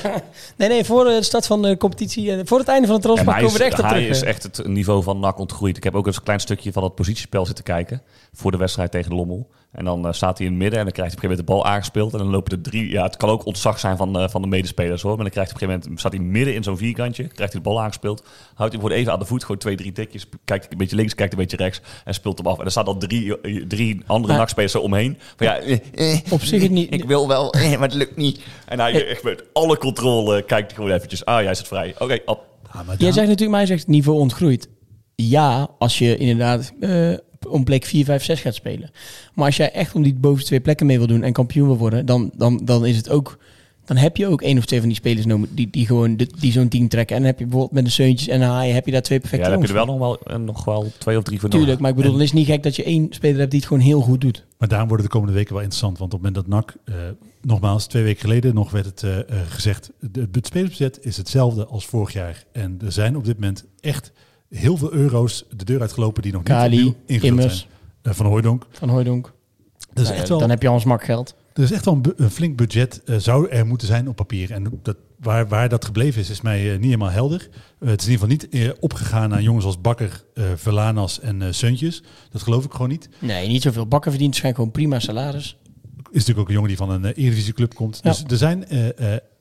Nee, nee, voor de start van de competitie, eh, voor het einde van het transfer hij komen we is, er echt op hij terug. is eh. echt het niveau van NAC ontgroeid. Ik heb ook eens een klein stukje van het positiespel zitten kijken voor de wedstrijd tegen de Lommel. En dan eh, staat hij in het midden en dan krijgt hij op een gegeven moment de bal aangespeeld. En dan lopen er drie. Ja, het kan ook ontzag zijn van, eh, van de medespelers hoor. Maar dan krijgt hij op een gegeven moment staat hij midden in zo'n vierkantje. Krijgt hij de bal aangespeeld. Houdt hij wordt even aan de voet, gewoon twee, drie tikjes. Kijkt een beetje links, kijkt een beetje rechts. En speelt hem af. En er staan dan drie, eh, drie andere Maar- NAC-spelers zo omheen. Van ja, eh, eh, Op zich het niet- Ik wil wel, eh, maar het lukt niet. En hij echt met alle controle kijkt hij gewoon eventjes. Ah, jij zit vrij. Oké, op. Ah, maar Jij zegt natuurlijk, maar hij zegt niveau ontgroeit. Ja, als je inderdaad eh, om plek 4, 5, 6 gaat spelen. Maar als jij echt om die bovenste twee plekken mee wil doen en kampioen wil worden, dan, dan, dan is het ook. Dan heb je ook één of twee van die spelers nodig die, die gewoon de, die zo'n team trekken. En dan heb je bijvoorbeeld met de Seuntjes en een Haaien heb je daar twee Ja, perfecte dan heb je er wel nog wel, eh, nog wel twee of drie voor voor. Tuurlijk, nodig. maar ik bedoel, dan is het niet gek dat je één speler hebt die het gewoon heel goed doet. Maar daarom worden de komende weken wel interessant. Want op het moment dat NAC, eh, nogmaals, twee weken geleden nog werd het eh, eh, gezegd... De, het spelersbudget is hetzelfde als vorig jaar. En er zijn op dit moment echt heel veel euro's de deur uitgelopen... die nog niet Kali, opnieuw ingevuld zijn. Eh, van Hooijdonk. Van Hooijdonk. Dat is Nou ja, echt wel, Dan heb je al een smak geld. er is echt wel een, flink budget eh, zou er moeten zijn op papier. En dat, waar, waar dat gebleven is, is mij eh, niet helemaal helder. Het is in ieder geval niet opgegaan aan jongens als Bakker, Verlanas en Seuntjes. Dat geloof ik gewoon niet. Nee, niet zoveel bakken verdient. Schijnt gewoon prima salaris. is natuurlijk ook een jongen die van een uh, Eredivisieclub komt. Ja. Dus er zijn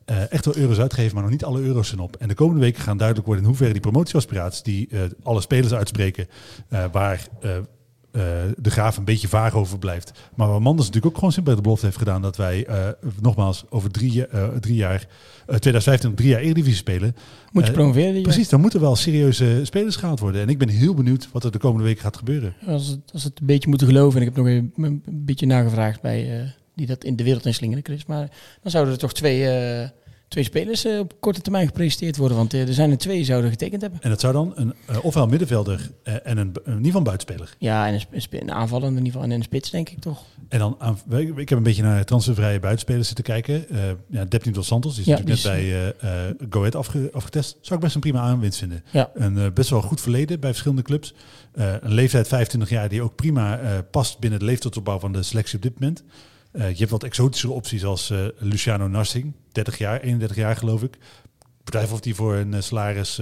eh, echt wel euro's uitgegeven, maar nog niet alle euro's zijn op. En de komende weken gaan duidelijk worden in hoeverre die promotieaspiraties die eh, alle spelers uitspreken, eh, waar de graaf een beetje vaag over blijft. Maar waar Manders natuurlijk ook gewoon simpel de belofte heeft gedaan dat wij nogmaals over drie, drie jaar, eh 2015 drie jaar Eredivisie spelen. Moet je promoveren. die Precies, dan moeten wel serieuze spelers gehaald worden. En ik ben heel benieuwd wat er de komende weken gaat gebeuren. Als het, als het een beetje moeten geloven, en ik heb nog een, een beetje nagevraagd bij die dat in de wereld inslingeren, Chris. Maar dan zouden er toch twee, eh, twee spelers eh, op korte termijn gepresenteerd worden. Want eh, er zijn er twee die zouden getekend hebben. En dat zou dan een, ofwel een middenvelder en een, in ieder geval een buitenspeler. Ja, en een, een, aanvaller in ieder geval. En een spits, denk ik toch. En dan aan, ik heb een beetje naar transfervrije buitenspelers zitten kijken. Ja, Depni dos Santos, die is Ja, natuurlijk net die bij Go Ahead afge, afgetest. Zou ik best een prima aanwinst vinden. Ja. Een best wel goed verleden bij verschillende clubs. Een leeftijd 25 jaar die ook prima past binnen de leeftijdsopbouw van de selectie op dit moment. Eh, je hebt wat exotischere opties als eh, Luciano Narsing, 30 jaar, 31 jaar geloof ik. Bedrijf of die voor een eh, salaris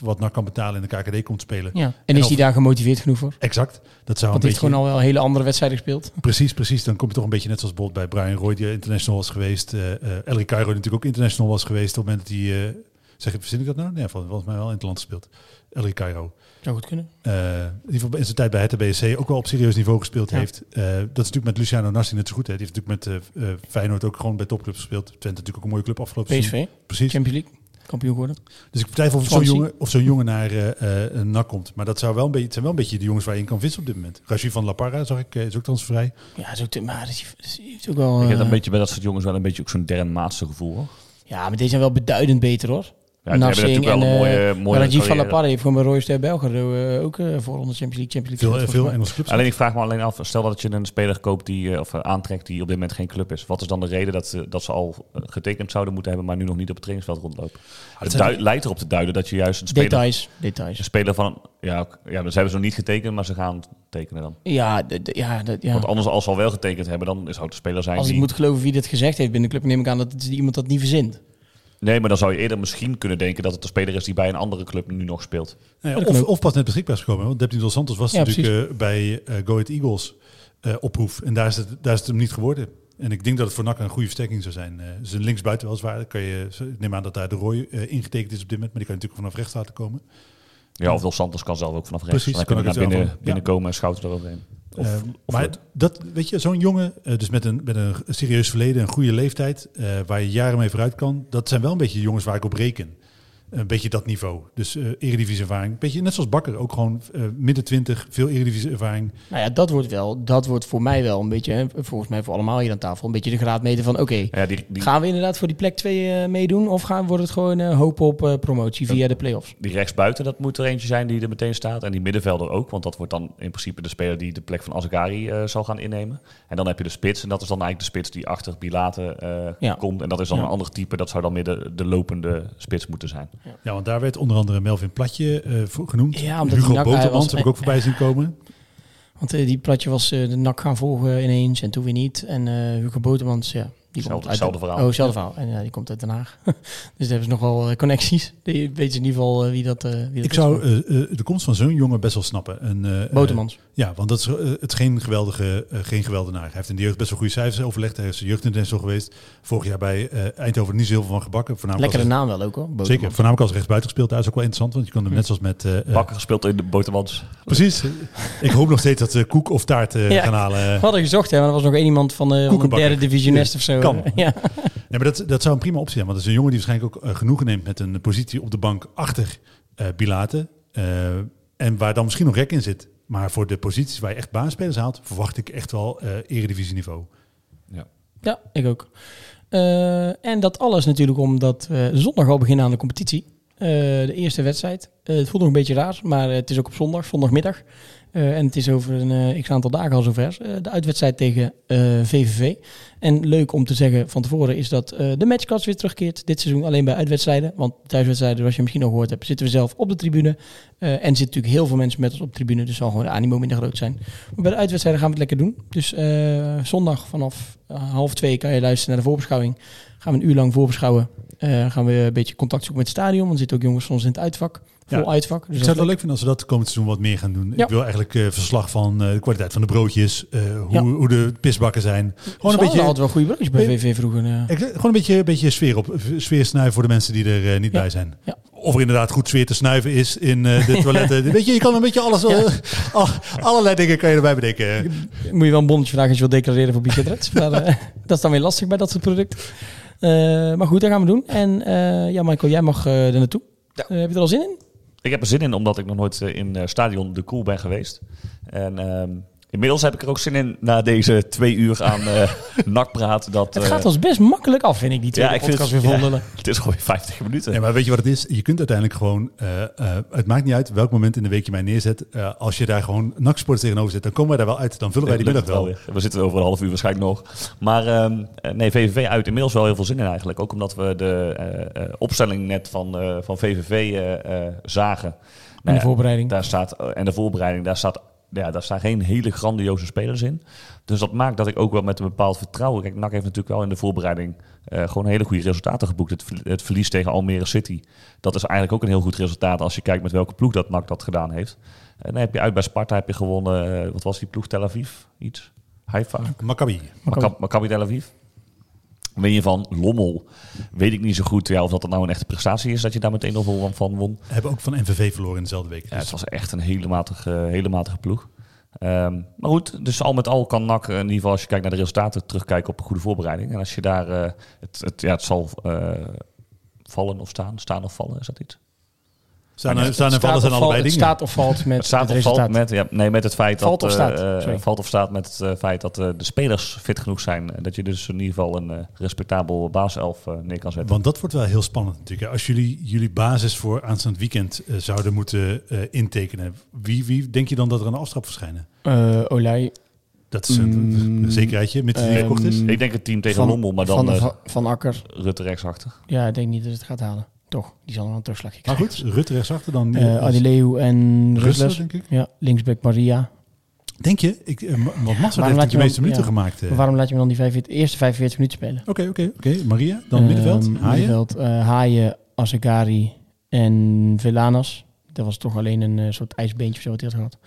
wat NAC kan betalen in de KKD komt spelen. Ja. En En is hij daar gemotiveerd genoeg voor? Exact. Dat zou Want hij heeft gewoon al wel hele andere wedstrijden gespeeld. Precies, precies. Dan kom je toch een beetje net zoals bijvoorbeeld bij Brian Roy, die international was geweest. eh Elrie Cairo, die natuurlijk ook international was geweest. Op het moment dat hij... eh, zeg ik, verzin ik dat nou? Nee, vol- volgens mij wel in het land gespeeld. Elrie Cairo. Zou goed kunnen. Eh, in ieder geval in zijn tijd bij het BSC ook wel op serieus niveau gespeeld Ja. heeft. Eh, dat is natuurlijk met Luciano Nassi net zo goed. Hè. Die heeft natuurlijk met eh, eh, Feyenoord ook gewoon bij topclubs gespeeld. Twente natuurlijk ook een mooie club afgelopen seizoen. PSV, Precies. Champions League, kampioen geworden. Dus ik twijfel of zo'n jongen, of zo'n jongen naar eh, eh, een NAC komt. Maar dat zou wel een beetje, het zijn wel een beetje de jongens waar je in kan vissen op dit moment. Raju van La Parra, zag ik, is ook transfervrij. Ja, is ook te, maar is, is, is ook wel... Ik heb een beetje bij dat soort jongens wel een beetje ook zo'n Darren Maatse gevoel. Hoor. Ja, maar deze zijn wel beduidend beter hoor. Ja, Narsing natuurlijk wel een en, mooie, eh, mooie van carrière. Parra heeft gewoon bij Royal Ster Belgrado eh, ook eh voor onder Champions League, Champions League. Veel, Engelse clubs. Alleen ik vraag me alleen af, stel dat je een speler koopt die, eh, of aantrekt die op dit moment geen club is. Wat is dan de reden dat, ze- dat ze al getekend zouden moeten hebben, maar nu nog niet op het trainingsveld rondlopen? Het lijkt erop te duiden dat je juist een speler, Details, details. een speler van... Ja, ja, dus hebben ze nog niet getekend, maar ze gaan tekenen dan. Ja, d- d- ja, d- ja. Want anders, als ze al wel getekend hebben, dan zou het een speler zijn Als ik die... moet geloven wie dit gezegd heeft binnen de club, neem ik aan dat het is iemand dat niet verzint. Nee, maar dan zou je eerder misschien kunnen denken dat het een speler is die bij een andere club nu nog speelt. Nou ja, of, of pas net beschikbaar is gekomen. Want Deputy Dos Santos was Ja, natuurlijk eh, bij eh Go Ahead Eagles eh, oproep. En daar is, het, daar is het hem niet geworden. En ik denk dat het voor NAC een goede versterking zou zijn. Een linksbuiten weliswaar. Dan Kan je, ik neem aan dat daar de Roy ingetekend is op dit moment. Maar die kan je natuurlijk vanaf rechts laten komen. Ja, of Dos Santos kan zelf ook vanaf rechts. Precies, dan kan ook binnen, wel. binnenkomen en schouten eroverheen. Of, Eh, of maar dat, weet je, zo'n jongen, eh, dus met een, met een serieus verleden, een goede leeftijd, eh, waar je jaren mee vooruit kan, dat zijn wel een beetje de jongens waar ik op reken. Een beetje dat niveau. Dus eh eredivisie ervaring. Beetje net zoals Bakker, ook gewoon eh, midden twintig, veel eredivisie ervaring. Nou ja, dat wordt wel, dat wordt voor mij wel een beetje, hè, volgens mij voor allemaal hier aan tafel, een beetje de graadmeter van oké, ja, die, die, gaan we inderdaad voor die plek 2 meedoen of gaan, wordt het gewoon eh, hopen op eh, promotie via de play-offs? die rechtsbuiten, dat moet er eentje zijn die er meteen staat. En die middenvelder ook, want dat wordt dan in principe de speler die de plek van Azagari eh, zal gaan innemen. En dan heb je de spits, en dat is dan eigenlijk de spits die achter Bilate eh, Ja. komt. En dat is dan Ja. een ander type, dat zou dan meer de, de lopende spits moeten zijn. Ja, want daar werd onder andere Melvin Platje eh, voor genoemd. Ja, omdat Hugo Botermans heb ik ook voorbij zien komen. Want eh, die platje was eh, de nak gaan volgen ineens en toen weer niet. En Hugo Botermans, ja, die Hetzelfde- komt uit hetzelfde verhaal. Oh, hetzelfde verhaal. En ja, die komt uit Den Haag. dus daar hebben ze nog wel eh, connecties. Die weten in ieder geval eh, wie dat, eh wie dat Ik is. zou eh, eh, de komst van zo'n jongen best wel snappen. En, eh, eh, Botermans. Ja, want dat is, eh, het is geen geweldige, eh, geen geweldenaar. Hij heeft in de jeugd best wel goede cijfers overlegd. Hij is jeugdinternational geweest. Vorig jaar bij eh, Eindhoven niet zo heel veel van gebakken. Voornamelijk Lekkere naam wel ook hoor. Zeker, voornamelijk als rechtsbuiten gespeeld. Dat is ook wel interessant, want je kan hem net zoals met... eh, eh, Bakker gespeeld in de Botermans. Precies. Ik hoop nog steeds dat ze koek of taart eh, Ja. gaan halen. We hadden gezocht, hè, maar er was nog één iemand van, eh van Koekenbakker. derde divisionist of zo. Kan. ja. Nee, maar dat, dat zou een prima optie zijn. Want dat is een jongen die waarschijnlijk ook eh, genoegen neemt met een positie op de bank achter eh Bilate. Eh, en waar dan misschien nog rek in zit. Maar voor de posities waar je echt baanspelers haalt, verwacht ik echt wel eh eredivisieniveau. ja, ik ook. Eh, en dat alles natuurlijk omdat we zondag al beginnen aan de competitie. Eh, de eerste wedstrijd. Eh, het voelt nog een beetje raar, maar het is ook op zondag, zondagmiddag. Eh, en het is over een eh, x aantal dagen al zover. Eh, de uitwedstrijd tegen eh, VVV. En leuk om te zeggen van tevoren is dat eh, de matchcast weer terugkeert. Dit seizoen alleen bij uitwedstrijden. Want thuiswedstrijden, zoals je misschien al gehoord hebt, zitten we zelf op de tribune. Eh, en zitten natuurlijk heel veel mensen met ons op de tribune. Dus zal gewoon de animo minder groot zijn. Maar bij de uitwedstrijden gaan we het lekker doen. Dus eh, zondag vanaf eh, half twee kan je luisteren naar de voorbeschouwing. Gaan we een uur lang voorbeschouwen. Eh, gaan we een beetje contact zoeken met het stadion. Er zitten ook jongens van ons in het uitvak. Vol Ja. uitvak. Dus ik zou het is wel leuk vinden als we dat komend seizoen wat meer gaan doen. Ja. Ik wil eigenlijk eh, verslag van eh, de kwaliteit van de broodjes. eh, hoe, Ja. hoe de pisbakken zijn. Gewoon een beetje, hadden altijd wel goede broodjes bij VV vroeger. ik- gewoon een beetje, een beetje sfeer, op, sfeer snuiven voor de mensen die er eh, niet Ja. bij zijn. Ja. Of er inderdaad goed sfeer te snuiven is in eh, de toiletten. Weet je, je kan een beetje alles, eh, al- allerlei dingen kan je erbij bedenken. Moet je wel een bonnetje vragen als je wilt declareren voor Bichette maar eh, dat is dan weer lastig bij dat soort producten. Eh, maar goed, dat gaan we doen. En eh, ja, Michael, jij mag eh, er naartoe. Ja. Heb je er al zin in? Ik heb er zin in, omdat ik nog nooit eh, in eh, stadion De Cool ben geweest. En ehm, inmiddels heb ik er ook zin in na deze twee uur aan eh nakpraat. Dat, Het eh, gaat ons best makkelijk af, vind ik, die tweede ja, ik vind podcast het, weer ja, voldelen. het is gewoon 50 minuten. Ja, maar weet je wat het is? Je kunt uiteindelijk gewoon, eh, eh, het maakt niet uit welk moment in de week je mij neerzet. Eh, als je daar gewoon naksports tegenover zet, dan komen wij daar wel uit. Dan vullen wij die middag wel. weer. We zitten over een half uur waarschijnlijk nog. Maar ehm, eh, nee, VVV uit inmiddels wel heel veel zin in eigenlijk. Ook omdat we de eh, eh, opstelling net van, eh, van VVV eh, eh, zagen. En Nou de ja, voorbereiding. Daar staat, eh, en de voorbereiding, daar staat ja, daar staan geen hele grandioze spelers in. Dus dat maakt dat ik ook wel met een bepaald vertrouwen... Kijk, NAC heeft natuurlijk wel in de voorbereiding eh, gewoon hele goede resultaten geboekt. Het, verlie- het verlies tegen Almere City, dat is eigenlijk ook een heel goed resultaat... als je kijkt met welke ploeg dat NAC dat gedaan heeft. En dan heb je uit bij Sparta heb je gewonnen... eh, wat was die ploeg? Tel Aviv? Iets? Haifa? Maccabi Maccabi Tel Aviv. Win je van Lommel, weet ik niet zo goed ja, of dat, dat nou een echte prestatie is... dat je daar meteen nog wel van won. Hebben ook van MVV verloren in dezelfde week. Ja, het was echt een hele matige, hele matige ploeg. Ehm, maar goed, dus al met al kan NAC, eh, in ieder geval als je kijkt naar de resultaten, terugkijken op een goede voorbereiding. En als je daar, eh, het, het, ja, het zal eh, vallen of staan, staan of vallen, is dat iets? Staan, Het staan en staat vallen zijn of allebei valt- dingen. Het staat of valt met Het staat het of valt met, ja, nee, met het feit Valt dat of staat, eh, valt of staat met het eh, feit dat eh, de spelers fit genoeg zijn. En dat je dus in ieder geval een respectabel baaself neer kan zetten. Want dat wordt wel heel spannend natuurlijk. hè. Als jullie jullie basis voor aanstaand weekend zouden moeten eh, intekenen, wie, wie denk je dan dat er de aftrap verschijnen? Eh, Olij. Dat is een, Mm, een zekerheidje, met die verkocht is. Ik denk het team tegen Van- Lommel, maar dan van, van, van Akker. Rutte rechtsachter. Ja, ik denk niet dat het gaat halen. Toch, die zal nog een terugslagje Maar krijgen. goed, Rutte rechtsachter dan. Eh eh, Adileu en Rustlers. denk ik. Ja, linksback Maria. Denk je? Ik, eh, Ma- want Massa heeft laat je de meeste minuten ja. gemaakt. eh. Maar waarom laat je me dan die 45, eerste 45 minuten spelen? Oké, oké, oké. Maria, dan middenveld. Ehm, Haaien. middenveld, eh, Haaien, Asegari en Villanas. Dat was toch alleen een eh, soort ijsbeentje of zo wat hij had gehad.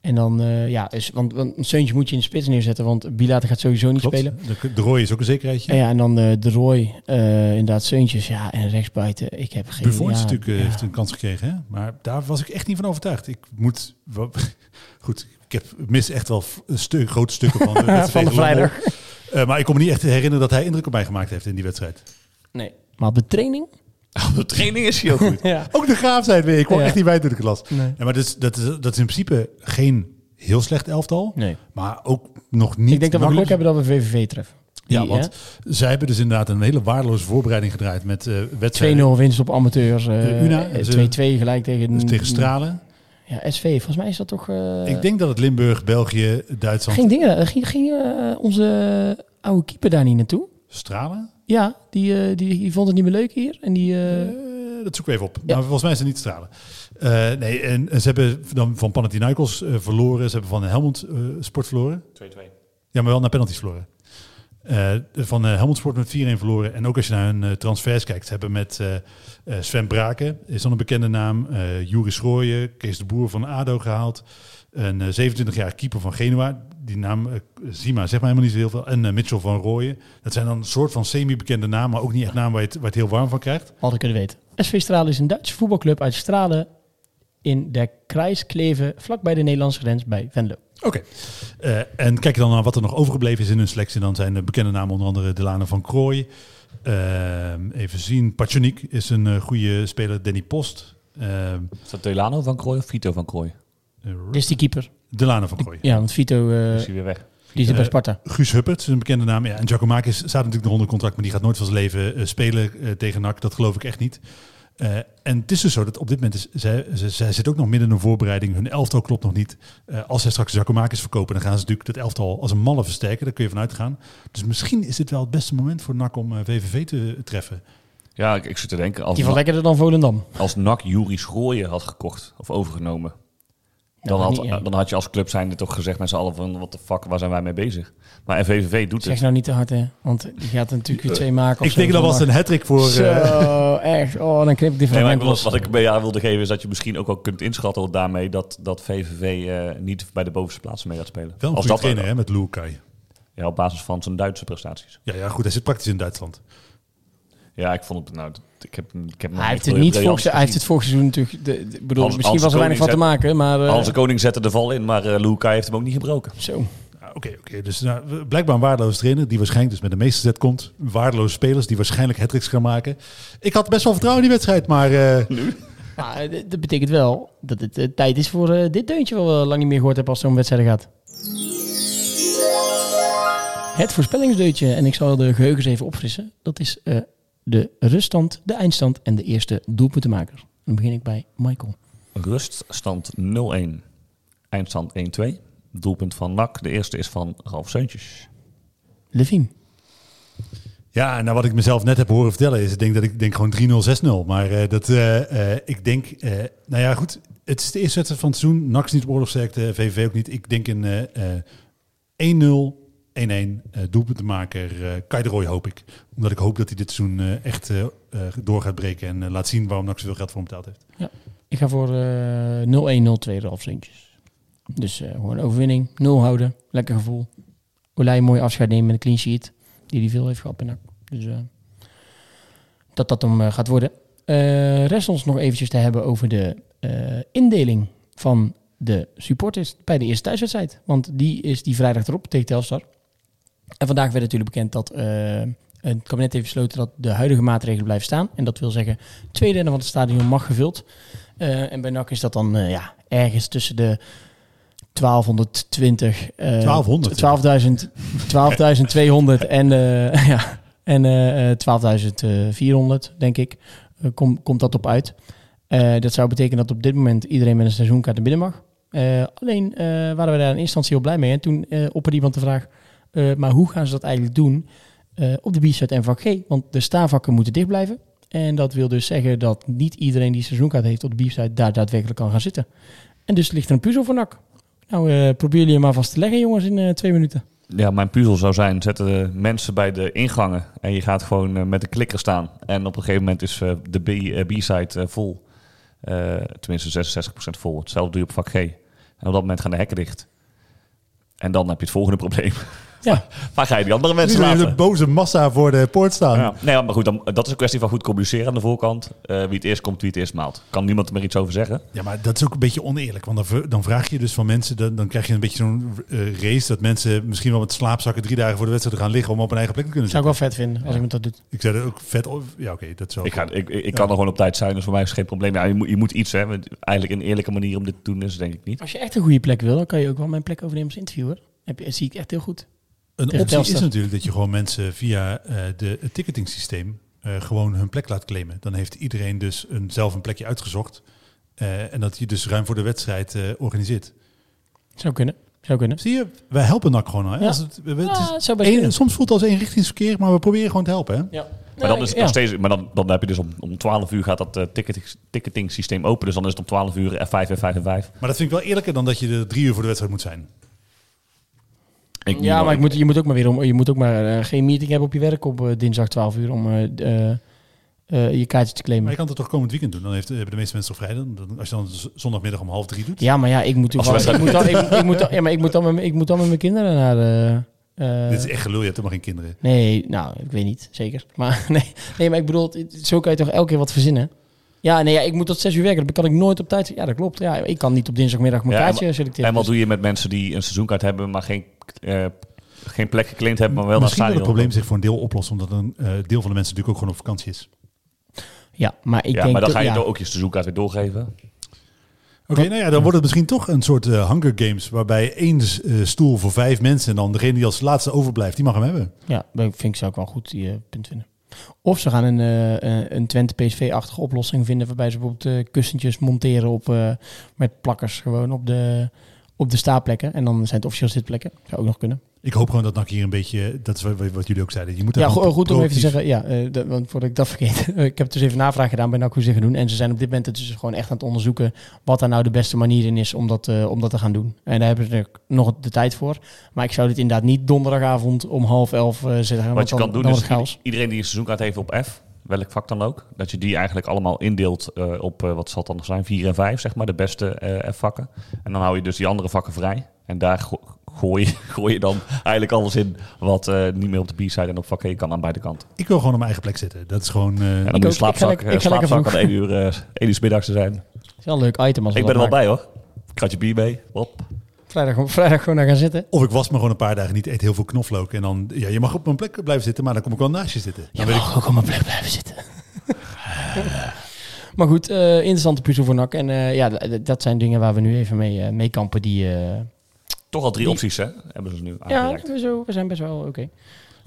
En dan, eh, ja, dus, want, want een Seuntje moet je in de spits neerzetten, want Bilater gaat sowieso niet Klopt. spelen. De, de Roy is ook een zekerheidje. En ja, en dan eh, de Roy, eh, inderdaad Seuntjes, ja, en rechtsbuiten. Ik heb geen Buffon is ja, natuurlijk ja. heeft een kans gekregen, hè? maar daar was ik echt niet van overtuigd. Ik moet, goed, ik heb mis echt wel een stuk, grote stukken van de, van de vrijdag. Maar ik kon me niet echt herinneren dat hij indruk op mij gemaakt heeft in die wedstrijd. Nee. Maar op de training? Op de training is hij ook goed. Ja. Ook de graaf zijn weer. Ik kwam Ja. echt niet bij toen ik het las. Nee. Ja, maar dat is, dat, is, dat is in principe geen heel slecht elftal, nee. maar ook nog niet. Ik denk dat we geluk hebben dat we VVV treffen. Ja, want zij hebben dus inderdaad een hele waardeloze voorbereiding gedraaid met eh hè, 2-0 wedstrijden winst op amateurs. eh, Eh, Una, eh, ze- 2-2 gelijk tegen... dus tegen Stralen. Ja, SV. Volgens mij is dat toch... eh, ik denk dat het Limburg, België, Duitsland, Ging, dingen, ging, ging eh, onze oude keeper daar niet naartoe? Stralen. Ja, die, eh, die, die vond het niet meer leuk hier. En die, eh, Eh, dat zoeken we even op. Ja. Maar volgens mij is het niet stralen. Eh, nee, en, en ze hebben dan van Panathinaikos eh, verloren. Ze hebben van Helmond eh, Sport verloren. 2-2. Ja, maar wel naar penalties verloren. Eh, van eh, Helmond Sport met 4-1 verloren. En ook als je naar hun eh, transfers kijkt. Ze hebben met Sven Braken, is dan een bekende naam. eh Juri Schrooien, Kees de Boer van ADO gehaald. Een eh, 27-jarige keeper van Genua. Die naam, eh, Zima, zegt mij helemaal niet zo heel veel. En eh, Mitchell van Rooyen. Dat zijn dan een soort van semi-bekende namen. Maar ook niet echt namen waar je, het, waar je het heel warm van krijgt. hadden kunnen weten. SV Stralen is een Duitse voetbalclub uit Stralen in de Kruiskleven, vlakbij de Nederlandse grens bij Venlo. Oké. Eh, en kijk je dan naar wat er nog overgebleven is in hun selectie. Dan zijn de bekende namen onder andere Delane van Krooi. Ehm, even zien. Pachonik is een eh, goede speler. Danny Post. Ehm, Is dat Delano van Krooi of Vito van Krooi? Eh, Dit is die keeper. Delane van Krooi. Ja, want Vito eh, is hij weer weg. die zit bij Eh, Sparta. Guus Huppert is een bekende naam. Ja, en Giacomakis staat natuurlijk nog onder contract, maar die gaat nooit van zijn leven eh, spelen eh, tegen NAC. Dat geloof ik echt niet. Eh, en het is dus zo dat op dit moment is zij, zij, zij zit ook nog midden in een voorbereiding. Hun elftal klopt nog niet. Eh, als zij straks Giacomakis verkopen, dan gaan ze natuurlijk het elftal als een malle versterken. Daar kun je vanuit gaan. Dus misschien is dit wel het beste moment voor NAC om eh, VVV te treffen. Ja, ik, ik zit te denken, als, Die valt NAC, lekkerder dan Volendam. als NAC Juri Schrooien had gekocht of overgenomen, dan, had, niet, ja. dan had je als club zijnde toch gezegd met z'n allen van, wat de fuck, waar zijn wij mee bezig? Maar FVVV doet Zeg het. nou niet te hard, hè. Want die gaat er natuurlijk weer twee maken. ik denk dat was een hat voor... eh, Zo, echt. Oh, dan knip ik die Nee, los. wat ik bij jou wilde geven is dat je misschien ook wel kunt inschatten daarmee dat, dat VVV eh, niet bij de bovenste plaatsen mee gaat spelen. wel een Als goede dat, trainer hè, met Lukai. Ja, op basis van zijn Duitse prestaties. Ja, ja, goed. Hij zit praktisch in Duitsland. Ja, ik vond het nou, ik heb, ik heb Hij heeft, het niet vorig, hij heeft het vorig seizoen natuurlijk... De, de- bedoel, Hans- misschien Hans was er weinig van te maken, maar... eh, Hans Koning zette de val in, maar eh Lukai heeft hem ook niet gebroken. zo. Oké, oké. Dus nou, blijkbaar een waardeloze trainer die waarschijnlijk dus met de meeste zet komt. Waardeloze spelers die waarschijnlijk hat gaan maken. Ik had best wel vertrouwen in die wedstrijd, maar eh, Maar eh, d- dat betekent wel dat het eh, tijd is voor eh, dit deuntje wat we lang niet meer gehoord hebben als zo'n wedstrijd gaat. Het voorspellingsdeutje. En ik zal de geheugens even opfrissen. Dat is eh, de ruststand, de eindstand en de eerste doelpuntenmaker. Dan begin ik bij Michael. Ruststand 0-1, eindstand 1-2. Doelpunt van NAC, de eerste is van Ralf Seuntjes. Levine. ja, nou wat ik mezelf net heb horen vertellen is, ik denk dat ik denk gewoon 3-0, 6-0. Maar eh, dat, eh, eh, ik denk, eh, nou ja goed, Het is de eerste wedstrijd van het seizoen. NAC is niet op oorlogsterkte, VVV ook niet. Ik denk een eh, eh, 1-0, 1-1 eh doelpuntenmaker uh, Kai de Roy hoop ik. Omdat ik hoop dat hij dit seizoen eh, echt door gaat breken en laat zien waarom NAC zoveel geld voor hem betaald heeft. Ik ga voor eh 0-1, 0-2 Ralf Sintjes. Dus gewoon overwinning, 0 houden, lekker gevoel. Olij mooi afscheid nemen met een clean sheet, die hij veel heeft gehad bij. Dus dat dat hem gaat worden. Rest ons nog eventjes te hebben over de indeling van de supporters bij de eerste thuiswedstrijd. Want die is die vrijdag erop tegen Telstar. En vandaag werd natuurlijk bekend dat eh, het kabinet heeft besloten dat de huidige maatregelen blijven staan. En dat wil zeggen, twee derde van het stadion mag gevuld. Eh, en bij NAC is dat dan eh, ja, ergens tussen de 1220, eh 1200. 12.000, 12.200 en, ja, en eh, eh, 12.400, denk ik, kom, komt dat op uit. Dat zou betekenen dat op dit moment iedereen met een seizoenkaart naar binnen mag. Alleen waren we daar in eerste instantie heel blij mee. En toen opperde iemand de vraag, eh, maar hoe gaan ze dat eigenlijk doen eh, op de B-side en vak G? Want de staanvakken moeten dicht blijven. En dat wil dus zeggen dat niet iedereen die seizoenkaart heeft op de B-side daar daadwerkelijk kan gaan zitten. En dus ligt er een puzzel voor NAC. Nou, eh probeer hem maar vast te leggen, jongens, in twee minuten. Ja, mijn puzzel zou zijn, zetten mensen bij de ingangen en je gaat gewoon met de klikker staan. En op een gegeven moment is de B-side vol. Tenminste 66% vol. Hetzelfde doe je op vak G. En op dat moment gaan de hekken dicht. En dan heb je het volgende probleem. Ja, Waar ga je die andere mensen laten? de boze massa voor de poort staan. Ja, nee, maar goed, dan, dat is een kwestie van goed communiceren aan de voorkant. Eh, wie het eerst komt, wie het eerst maalt. Kan niemand er meer iets over zeggen? Ja, maar dat is ook een beetje oneerlijk. Want dan, dan vraag je dus van mensen, dan, dan krijg je een beetje zo'n eh, race dat mensen misschien wel met slaapzakken drie dagen voor de wedstrijd gaan liggen om op een eigen plek te kunnen zou ik zitten. wel vet vinden als iemand dat doet. Ik zei dat ook vet. op- Ja, oké, dat zou. Ik, ga, ik, ik, kan er gewoon op tijd zijn, dus voor mij is het geen probleem. Ja, je, moet, je moet iets, hè. want Eigenlijk een eerlijke manier om dit te doen is denk ik niet. Als je echt een goede plek wil, dan kan je ook wel mijn plek overnemen als interviewer. Heb je, dat zie ik echt heel goed. Een optie is natuurlijk dat je gewoon mensen via eh, de, het ticketing systeem eh, gewoon hun plek laat claimen. Dan heeft iedereen dus een, zelf een plekje uitgezocht. Eh, en dat je dus ruim voor de wedstrijd eh, organiseert. Zou kunnen. Zou kunnen. Zie je, wij helpen NAC gewoon. Hè? Ja. Als het, we- het Ja, één- soms voelt het als eenrichtingsverkeer, maar we proberen gewoon te helpen. Hè? Ja. Maar dan is het nog steeds. Maar dan, dan heb je dus om, om 12 uur gaat dat eh, ticketing, ticketing systeem open. Dus dan is het om 12 uur F5 en 5 en 5. Maar dat vind ik wel eerlijker dan dat je er drie uur voor de wedstrijd moet zijn. Ik, Ja, maar ik moet, je moet ook maar weer om, je moet ook maar eh, geen meeting hebben op je werk op eh, dinsdag 12 uur om eh, je kaartje te Maar claimen. je kan het toch komend weekend doen. Dan heeft, hebben de meeste mensen toch vrij. Dan, dan- als je dan zondagmiddag om half drie doet. Ja, maar ja, ik moet toevallig, ik wedstrijd. moet dan, ik, ik moet dan, ja, maar ik moet dan met, mijn- ik moet dan met mijn kinderen naar de. eh, Dit is echt gelul, je hebt helemaal geen kinderen. Nee, nou, ik weet niet, zeker. Maar nee, nee, maar ik bedoel, het- zo kan je toch elke keer wat verzinnen? Ja, nee, ja, ik moet tot zes uur werken. Dat kan ik nooit op tijd. Ja, dat klopt. Ja, ik kan niet op dinsdagmiddag mijn Ja, kaartje selecteren. En wat Dus- doe je met mensen die een seizoenkaart hebben, maar geen, eh, geen plek geclaimd hebben, maar wel naar Misschien het dat het probleem zich voor een deel oplost. Omdat een eh, deel van de mensen natuurlijk ook gewoon op vakantie is. ja, maar ik ja, denk maar dan dat- ga je ja. toch ook je seizoenkaart weer doorgeven. Oké, nou ja, dan wordt het misschien toch een soort eh, Hunger Games. Waarbij één eh, stoel voor vijf mensen. En dan degene die als laatste overblijft, die mag hem hebben. Ja, dat vind ik zou ik wel goed die punt vinden. Of ze gaan een, een Twente PSV-achtige oplossing vinden waarbij ze bijvoorbeeld eh, kussentjes monteren op, eh, met plakkers gewoon op de, op de staaplekken. En dan zijn het officieel zitplekken. Zou ook nog kunnen. Ik hoop gewoon dat NAC hier een beetje... Dat is wat, wat jullie ook zeiden. Je moet Ja, goed om even te zeggen. Ja, eh, dat- want voordat ik dat vergeet. ik heb dus even navraag gedaan bij NAC hoe ze gaan doen. En ze zijn op dit moment dus gewoon echt aan het onderzoeken wat daar nou de beste manier in is om dat, eh, om dat te gaan doen. En daar hebben ze nog de tijd voor. Maar ik zou dit inderdaad niet donderdagavond om half elf eh zeggen. want Wat je dan- kan doen is chaos. iedereen die een seizoenkaart heeft op F, welk vak dan ook, dat je die eigenlijk allemaal indeelt eh, op, eh, wat zal het dan nog zijn, 4 en 5, zeg maar, de beste eh, F-vakken. En dan hou je dus die andere vakken vrij. En daar go- gooi, je- gooi je dan eigenlijk alles in wat eh, niet meer op de B-side en op vak E kan aan beide kanten. Ik wil gewoon op mijn eigen plek zitten. Dat is gewoon... eh, En dan moet je ook. Ik ga slaapzak, ik ga lekker aan 1 uur, 1 uur 's middags te zijn. Het is wel een leuk item als Ik ben er dat wel bij hoor. Kratje bier mee, hop. Vrijdag, vrijdag gewoon naar gaan zitten. Of ik was me gewoon een paar dagen niet, eet heel veel knoflook. En dan, ja, je mag op mijn plek blijven zitten, maar dan kom ik wel naast je zitten. Dan Je weet ik, mag ook op mijn plek blijven zitten. maar goed, eh, interessante puzzel voor NAC. En eh, ja, dat zijn dingen waar we nu even mee, eh, mee kampen. Die, eh, Toch al drie Die- opties hè, hebben ze nu ja, we, zo, we zijn best wel oké. maar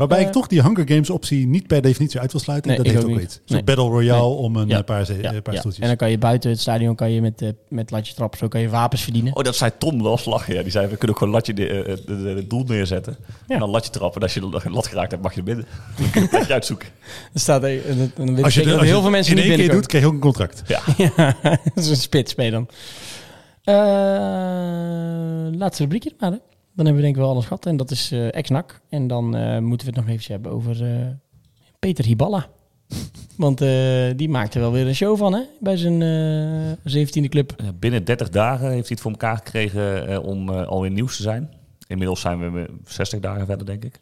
Waarbij Eh, ik toch die Hunger Games optie niet per definitie uit wil sluiten. Nee, dat ik heeft ook niet. iets. Zo'n Nee. Battle Royale Nee. om een Ja. eh, paar, ze- Ja, eh, paar ja. stoeltjes. En dan kan je buiten het stadion kan je met, eh, met latje trappen, zo kan je wapens verdienen. Oh, dat zei Tom wel lachen. Ja. Die zei, we kunnen ook gewoon latje de, eh, de, de- het doel neerzetten. Ja. En dan latje trappen. En als je de lat geraakt hebt, mag je er binnen. Dan kun je het uitzoeken. Er staat, eh, en dat- en dan weet als je, de- als heel je veel mensen in één keer doet, krijg je ook een contract. Ja. Ja, dat is een spits je dan. Eh, laatste rubriekje maar. Hè. Dan hebben we denk ik wel alles gehad. En dat is eh ex-NAC. En dan eh, moeten we het nog even hebben over eh, Peter Hiballa. Want eh, die maakte wel weer een show van hè, bij zijn eh 17e club. Binnen 30 dagen heeft hij het voor elkaar gekregen om alweer nieuws te zijn. Inmiddels zijn we met 60 dagen verder, denk ik.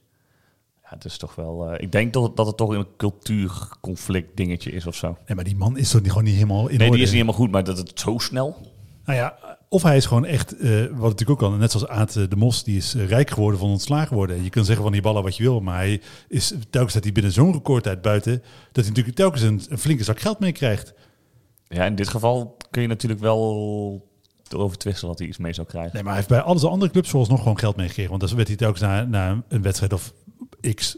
Ja, het is toch wel... eh, ik denk dat, dat het toch een cultuurconflict dingetje is of zo. Nee, maar die man is toch niet, gewoon niet helemaal in Nee, orde? die is niet helemaal goed, maar dat het zo snel... Nou ja, of hij is gewoon echt, eh, wat natuurlijk ook kan, net zoals Aad eh, de Mos, die is eh, rijk geworden van ontslagen worden. Je kunt zeggen van die ballen wat je wil, maar hij is telkens dat hij binnen zo'n recordtijd buiten, dat hij natuurlijk telkens een, een flinke zak geld meekrijgt. Ja, in dit geval kun je natuurlijk wel erover twisten dat hij iets mee zou krijgen. Nee, maar hij heeft bij alle andere clubs volgens nog gewoon geld meegekregen. Want dan werd hij telkens na, na een wedstrijd of x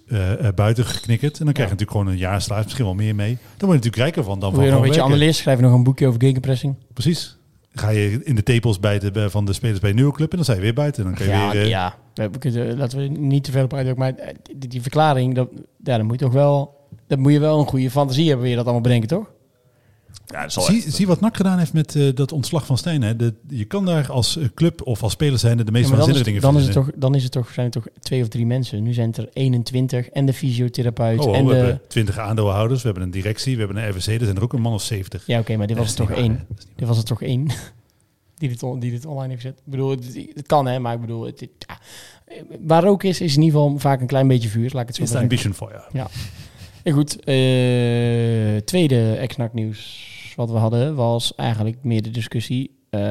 buiten geknikkerd. En dan krijg je natuurlijk gewoon een jaar salaris, misschien wel meer mee. Dan word je natuurlijk rijker van dan Wil van je nog een beetje? Schrijf je nog een boekje over gegenpressing. Precies. Ga je in de tepels bij- van de spelers bij een nieuwe club en dan zijn je weer buiten. Dan kan je Ja, weer... eh, ja. We, we kunnen, laten we niet te veel op uitdoen. Maar eh, die, die verklaring, dat, ja, dan moet je toch wel... Dan moet je wel een goede fantasie hebben, wil je dat allemaal bedenken, toch? Ja, Zie, echt- zie wat NAC gedaan heeft met eh, dat ontslag van Stijn. Hè. De, je kan daar als eh, club of als speler zijn de meest Ja, waanzinnige dingen dan, is het toch, dan is het toch, zijn het toch twee of drie mensen. Nu zijn het er 21 en de fysiotherapeut. Oh, oh, en we de, hebben 20 aandeelhouders, we hebben een directie, we hebben een RVC, er zijn er ook een man of 70. ja, oké, maar dit was er toch één. Dit was er toch één die dit, on- die dit online heeft gezet. Ik bedoel, het, het kan hè, maar ik bedoel, het, het- ja. waar ook is, is in ieder geval vaak een klein beetje vuur. Laat ik het zo Is zeggen. ambition voor ja. En goed, eh, tweede ex-NAC nieuws wat we hadden was eigenlijk meer de discussie eh,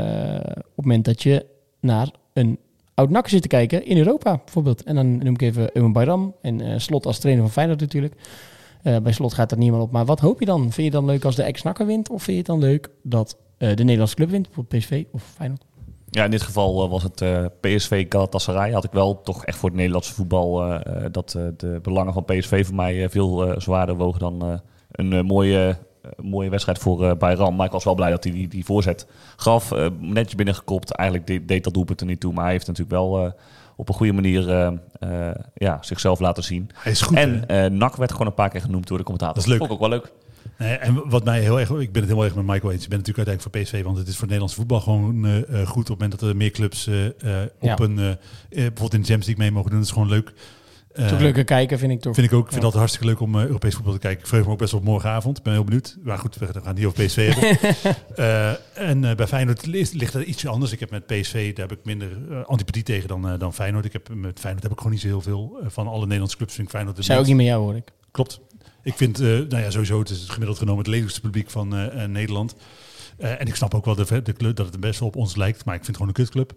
op het moment dat je naar een oud NAC zit te kijken in Europa bijvoorbeeld. En dan noem ik even Eumen Bayram en eh, Slot als trainer van Feyenoord natuurlijk. Bij Slot gaat niet meer op. Maar wat hoop je dan? Vind je het dan leuk als de ex-NACker wint? Of vind je het dan leuk dat de Nederlandse club wint? Bijvoorbeeld PSV of Feyenoord? Ja, in dit geval eh, was het eh, PSV Galatasaray. Had ik wel toch echt voor het Nederlandse voetbal eh, dat de belangen van PSV voor mij veel zwaarder wogen dan een mooie, mooie wedstrijd voor eh Bayram. Maar ik was wel blij dat hij die, die voorzet gaf. Eh, netjes binnengekopt. Eigenlijk deed, deed dat doelpunt er niet toe. Maar hij heeft natuurlijk wel op een goede manier ja, zichzelf laten zien. Hij is goed. hè? en NAC werd gewoon een paar keer genoemd door de commentator. Dat is leuk. Vond ik ook wel leuk. Nee, en wat mij heel erg, ik ben het heel erg met Michael eens. Ik ben natuurlijk uiteindelijk voor PSV, want het is voor het Nederlands voetbal gewoon eh, eh, goed op het moment dat er meer clubs eh, Ja. op een, eh, bijvoorbeeld in de Champions League mee mogen doen. Dat is gewoon leuk. Toch leuker kijken vind ik toch. Vind ik ook. Ik vind Ja. altijd hartstikke leuk om Europees voetbal te kijken. Ik verheug me ook best op morgenavond. Ik ben heel benieuwd. Maar goed, we gaan niet over PSV hebben. En bij Feyenoord ligt, ligt dat ietsje anders. Ik heb met PSV, daar heb ik minder antipathie tegen dan, dan Feyenoord. Ik heb, met Feyenoord heb ik gewoon niet zo heel veel. van alle Nederlandse clubs vind ik Feyenoord Zij ook niet met jou hoor ik. Klopt. Ik vind, eh, nou ja, sowieso, het is gemiddeld genomen het lelijkste publiek van eh, eh, Nederland. En ik snap ook wel de, de club, dat het best wel op ons lijkt, maar ik vind het gewoon een kutclub.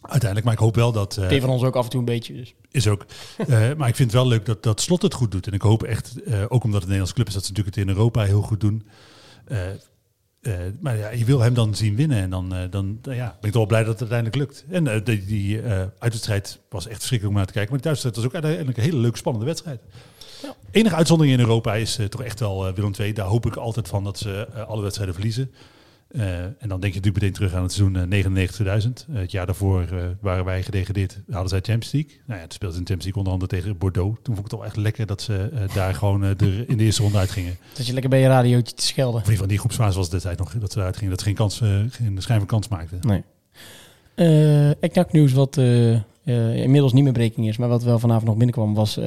Uiteindelijk, maar ik hoop wel dat... Deed van ons ook af en toe een beetje. Dus. is ook. Maar ik vind het wel leuk dat, dat Slot het goed doet. En ik hoop echt, ook omdat het een Nederlands club is, dat ze natuurlijk het in Europa heel goed doen. Maar ja, je wil hem dan zien winnen. En dan, dan eh, ja, ben ik toch wel blij dat het uiteindelijk lukt. En die, die uitwedstrijd was echt verschrikkelijk om naar te kijken. Maar die thuiswedstrijd was ook uiteindelijk een hele leuke, spannende wedstrijd. Ja. Enige uitzondering in Europa is eh, toch echt wel eh, Willem II. Daar hoop ik altijd van dat ze eh, alle wedstrijden verliezen. En dan denk je natuurlijk meteen terug aan het seizoen eh, 99-2000. het jaar daarvoor waren wij gedegradeerd, hadden zij Champions League. Nou ja, het speelde in Champions League onder andere tegen Bordeaux. Toen vond ik het wel echt lekker dat ze daar gewoon in de eerste ronde uitgingen. Dat je lekker bij je radiootje te schelden. Of geval die groepsfase was de tijd nog dat ze eruit gingen. Dat ze geen kans, geen schijn van kans maakten. Nee. Eknak nieuws wat eh, inmiddels niet meer breking is, maar wat wel vanavond nog binnenkwam, was eh,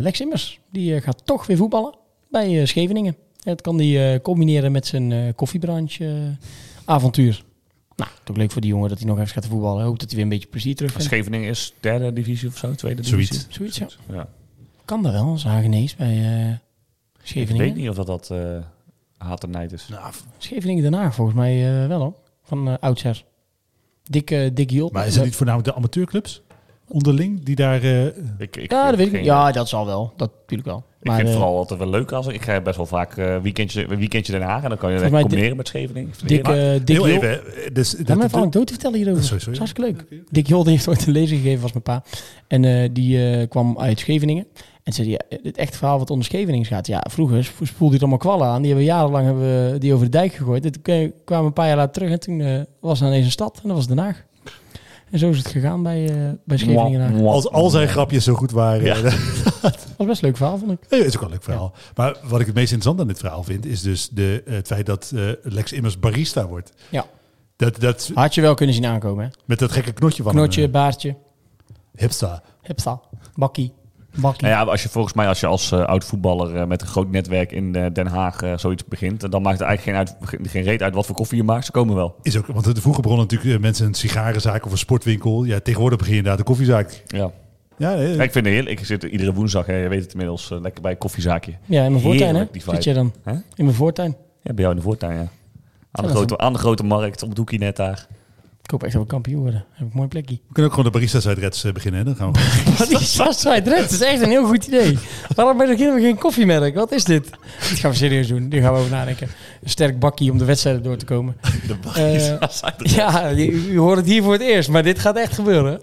Lex Immers. Die eh, gaat toch weer voetballen bij Scheveningen. Dat kan hij eh, combineren met zijn eh koffiebranche eh, avontuur. Nou, toch leuk voor die jongen dat hij nog even gaat voetballen. Ik hoop dat hij weer een beetje plezier terug vindt. Scheveningen is derde divisie of zo, tweede divisie. Zoiets, ja. Ja. Kan dat wel, als Hagenees bij eh, Ik Scheveningen. weet niet of dat, dat eh haat en nijd is. Nou, Scheveningen Haag volgens mij eh, wel hoor, van uh, oudsher. Dik, eh dik Jot. maar is het niet voornamelijk de amateurclubs onderling die daar... eh, Ik, ik, Ja, dat weet ik geen-. Ja, dat zal wel. Dat natuurlijk wel. Ik vind het eh, vooral altijd wel leuk als ik ga best wel vaak weekendje, weekendje Den Haag en dan kan je mij combineren met Scheveningen. Dik, dik heel even. Dus, Laat dat- me even dat- een anekdote vertellen hierover. Sorry, Dat sorry. is hartstikke leuk. Dick Jol heeft ooit een lezing gegeven, was mijn pa. En eh, die kwam uit Scheveningen. En zei hij, ja, het echte verhaal wat onder Scheveningen gaat. Ja, vroeger sp- spoelde hij allemaal kwallen aan. Die hebben we jarenlang hebben we die over de dijk gegooid. En toen kwamen we een paar jaar later terug en toen eh, was er ineens een stad. En dat was Den Haag. En zo is het gegaan bij, eh bij Scheveningen. Als al zijn grapjes zo goed waren. Ja. Dat was best een leuk verhaal, vond ik. Nee, is ook wel een leuk verhaal. Maar wat ik het meest interessant aan dit verhaal vind, is dus de, het feit dat eh, Lex Immers barista wordt. Ja. Dat, dat, Had je wel kunnen zien aankomen, hè? met dat gekke knotje van Knotje, hem, baardje, eh, hipsta. hipsta, bakkie, Nou ja, als je volgens mij als je als eh, oud voetballer eh, met een groot netwerk in eh, Den Haag zoiets begint, dan maakt het eigenlijk geen, uit, geen- reet uit wat voor koffie je maakt. Ze komen wel. Is ook, want vroeger begonnen natuurlijk mensen een sigarenzaak of een sportwinkel. Ja, tegenwoordig begin je inderdaad een koffiezaak. Ja. Ja, nee, Ja, ik vind het heerlijk. Ik zit iedere woensdag, hè, je weet het inmiddels, lekker bij een koffiezaakje. Ja, in mijn voortuin, hè? Zit je dan? In mijn voortuin. Ja, bij jou in de voortuin, ja. Aan de, grote, aan de grote markt, op het hoekje net daar. Ik hoop echt dat we kampioen worden. heb ik een mooi plekje. we kunnen ook gewoon de barista's uit Reds eh, beginnen. Hè? Dan gaan we Wat is Southside Red? Dat is echt een heel goed idee. Waarom beginnen we geen koffiemerk? Wat is dit? Dit gaan we serieus doen. Hier gaan we over nadenken. Een sterk bakkie om de wedstrijden door te komen. De Eh, ja, je, u hoort het hier voor het eerst, maar dit gaat echt gebeuren.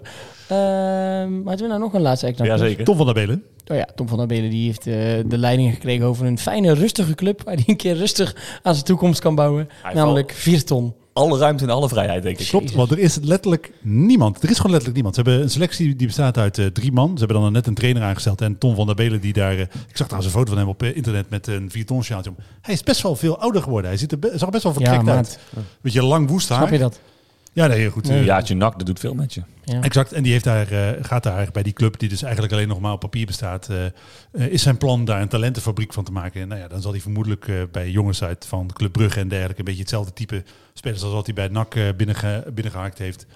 Ehm hadden we nou nog een laatste act? Jazeker. Tom van der Belen. Oh ja, Tom van der Belen die heeft eh, de leiding gekregen over een fijne, rustige club. Waar hij een keer rustig aan zijn toekomst kan bouwen. namelijk Vierton. Alle ruimte en alle vrijheid, denk ik. Klopt, want er is letterlijk niemand. Er is gewoon letterlijk niemand. Ze hebben een selectie die bestaat uit eh, drie man. Ze hebben dan net een trainer aangesteld. En Tom van der Belen die daar... eh, ik zag trouwens een foto van hem op eh, internet met een vierton sjaaltje om. Hij is best wel veel ouder geworden. Hij ziet er be- zag er best wel Ja, verkrekt maat. uit. Beetje lang woest haar. Snap je dat? Ja, nee, heel goed. Een jaartje nak, dat doet veel met je. Ja. Exact. En die heeft daar, eh, gaat daar bij die club, die dus eigenlijk alleen nog maar op papier bestaat, eh, eh, is zijn plan daar een talentenfabriek van te maken. En nou ja, dan zal hij vermoedelijk eh, bij jongens uit van Club Brugge en dergelijke een beetje hetzelfde type spelers als wat hij bij NAC eh, binnenge, binnengehaakt heeft.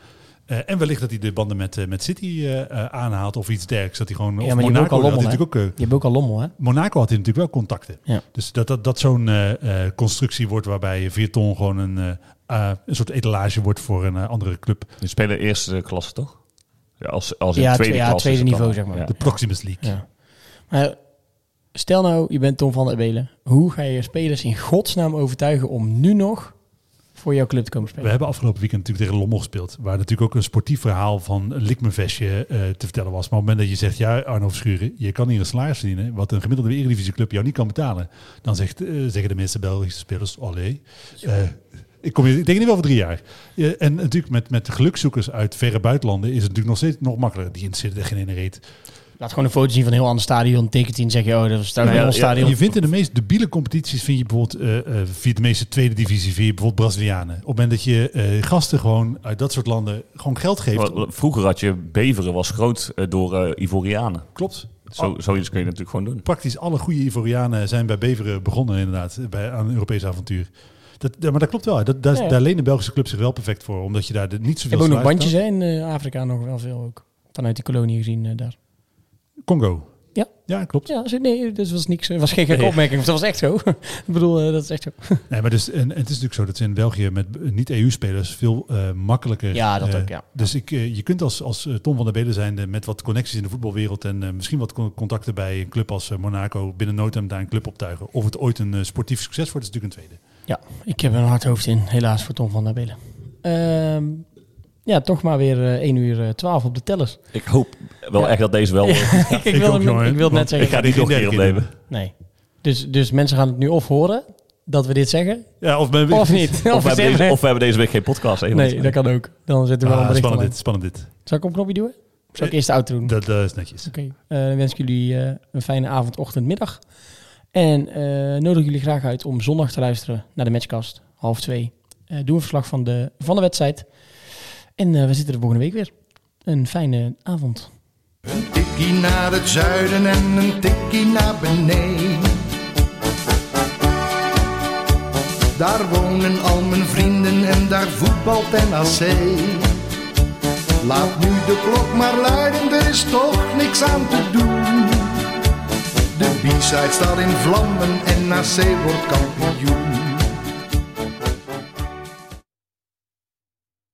Eh, en wellicht dat hij de banden met, eh, met City eh, eh, aanhaalt of iets dergelijks. Dat hij gewoon. of ook Monaco, al had natuurlijk ook, Je hebt ook al lommel, hè? Monaco had hij natuurlijk wel contacten. Ja. Dus dat dat, dat zo'n eh, eh, constructie wordt waarbij Vierton gewoon een, eh, een soort etalage wordt voor een eh, andere club. Je spelen eerste klasse, toch? Ja, als, als in Ja, tweede twe- ja, klasse. tweede niveau, zeg maar. Ja. De Proximus League. Ja. Maar stel nou, je bent Tom van der Belen. Hoe ga je spelers in godsnaam overtuigen om nu nog voor jouw club te komen We spelen? hebben afgelopen weekend natuurlijk tegen Lommel gespeeld. Waar natuurlijk ook een sportief verhaal van een likmevestje eh te vertellen was. Maar op het moment dat je zegt, ja Arno Verschuren, je kan hier een salaris verdienen. Wat een gemiddelde eredivisieclub jou niet kan betalen. Dan zegt, eh, zeggen de meeste Belgische spelers, allee. eh, ik kom hier, ik denk niet wel voor drie jaar. Eh, en natuurlijk met, met gelukzoekers uit verre buitenlanden is het natuurlijk nog steeds nog makkelijker. Die interesseert er geen ene reet. Laat gewoon een foto zien van een heel ander stadion. Tekent in zeg je, oh, dat is daar een Ja, heel ja, stadion. Je vindt in de meest debiele competities, vind je bijvoorbeeld eh, eh, via de meeste tweede divisie, via bijvoorbeeld Brazilianen. Op het moment dat je eh, gasten gewoon uit dat soort landen gewoon geld geeft. Vroeger had je Beveren, was groot door eh, Ivorianen. Klopt. Zo, zoiets kun je natuurlijk gewoon doen. praktisch alle goede Ivorianen zijn bij Beveren begonnen inderdaad, bij, aan een Europees avontuur. Dat, maar dat klopt wel. Dat, dat, Ja. Daar lenen Belgische clubs zich wel perfect voor, omdat je daar de, niet Ik zoveel heb ook nog bandjes hè, in eh, Afrika nog wel veel ook. Vanuit die kolonie gezien eh, daar. Congo. Ja. Ja, klopt. Ja, nee, dat was niks. Dat was geen gekke opmerking. Dat was echt zo. ik bedoel, eh, dat is echt zo. Nee, maar dus, en, en het is natuurlijk zo dat ze in België met niet-EU-spelers veel eh, makkelijker... Ja, dat eh, ook, ja. Dus ik, eh, je kunt als, als eh, Tom van der Belen zijnde met wat connecties in de voetbalwereld en eh, misschien wat con- contacten bij een club als eh, Monaco binnen no time daar een club optuigen. Of het ooit een eh, sportief succes wordt, is natuurlijk een tweede. Ja, ik heb er een hard hoofd in, helaas voor Tom van der Belen. Ehm, ja, toch maar weer eh 1 uur eh, 12 op de tellers. Ik hoop wel Ja. echt dat deze wel... ik, ik wilde, ook, jongen, ik wilde net zeggen. ik ga niet nog een keer opnemen. Nee. Dus, dus mensen gaan het nu of horen dat we dit zeggen, Ja, of, of niet. Of we, hebben zeggen- deze, of we hebben deze week geen podcast. Nee, dat kan ook. Dan zit er wel een Ah, spannend dit, spannend dit. Zal ik op een knopje doen? Zal ik eerst de auto doen? Dat, dat is netjes. Oké, eh, dan wens ik jullie eh, een fijne avond, ochtend, middag. En eh, nodig jullie graag uit om zondag te luisteren naar de matchcast, half twee. Eh doe een verslag van de, van de wedstrijd. En eh, we zitten er volgende week weer. Een fijne avond. Een tikkie naar het zuiden en een tikkie naar beneden. Daar wonen al mijn vrienden en daar voetbalt NAC. Laat nu de klok maar luiden, er is toch niks aan te doen. De B-side staat in vlammen en NAC wordt kampioen.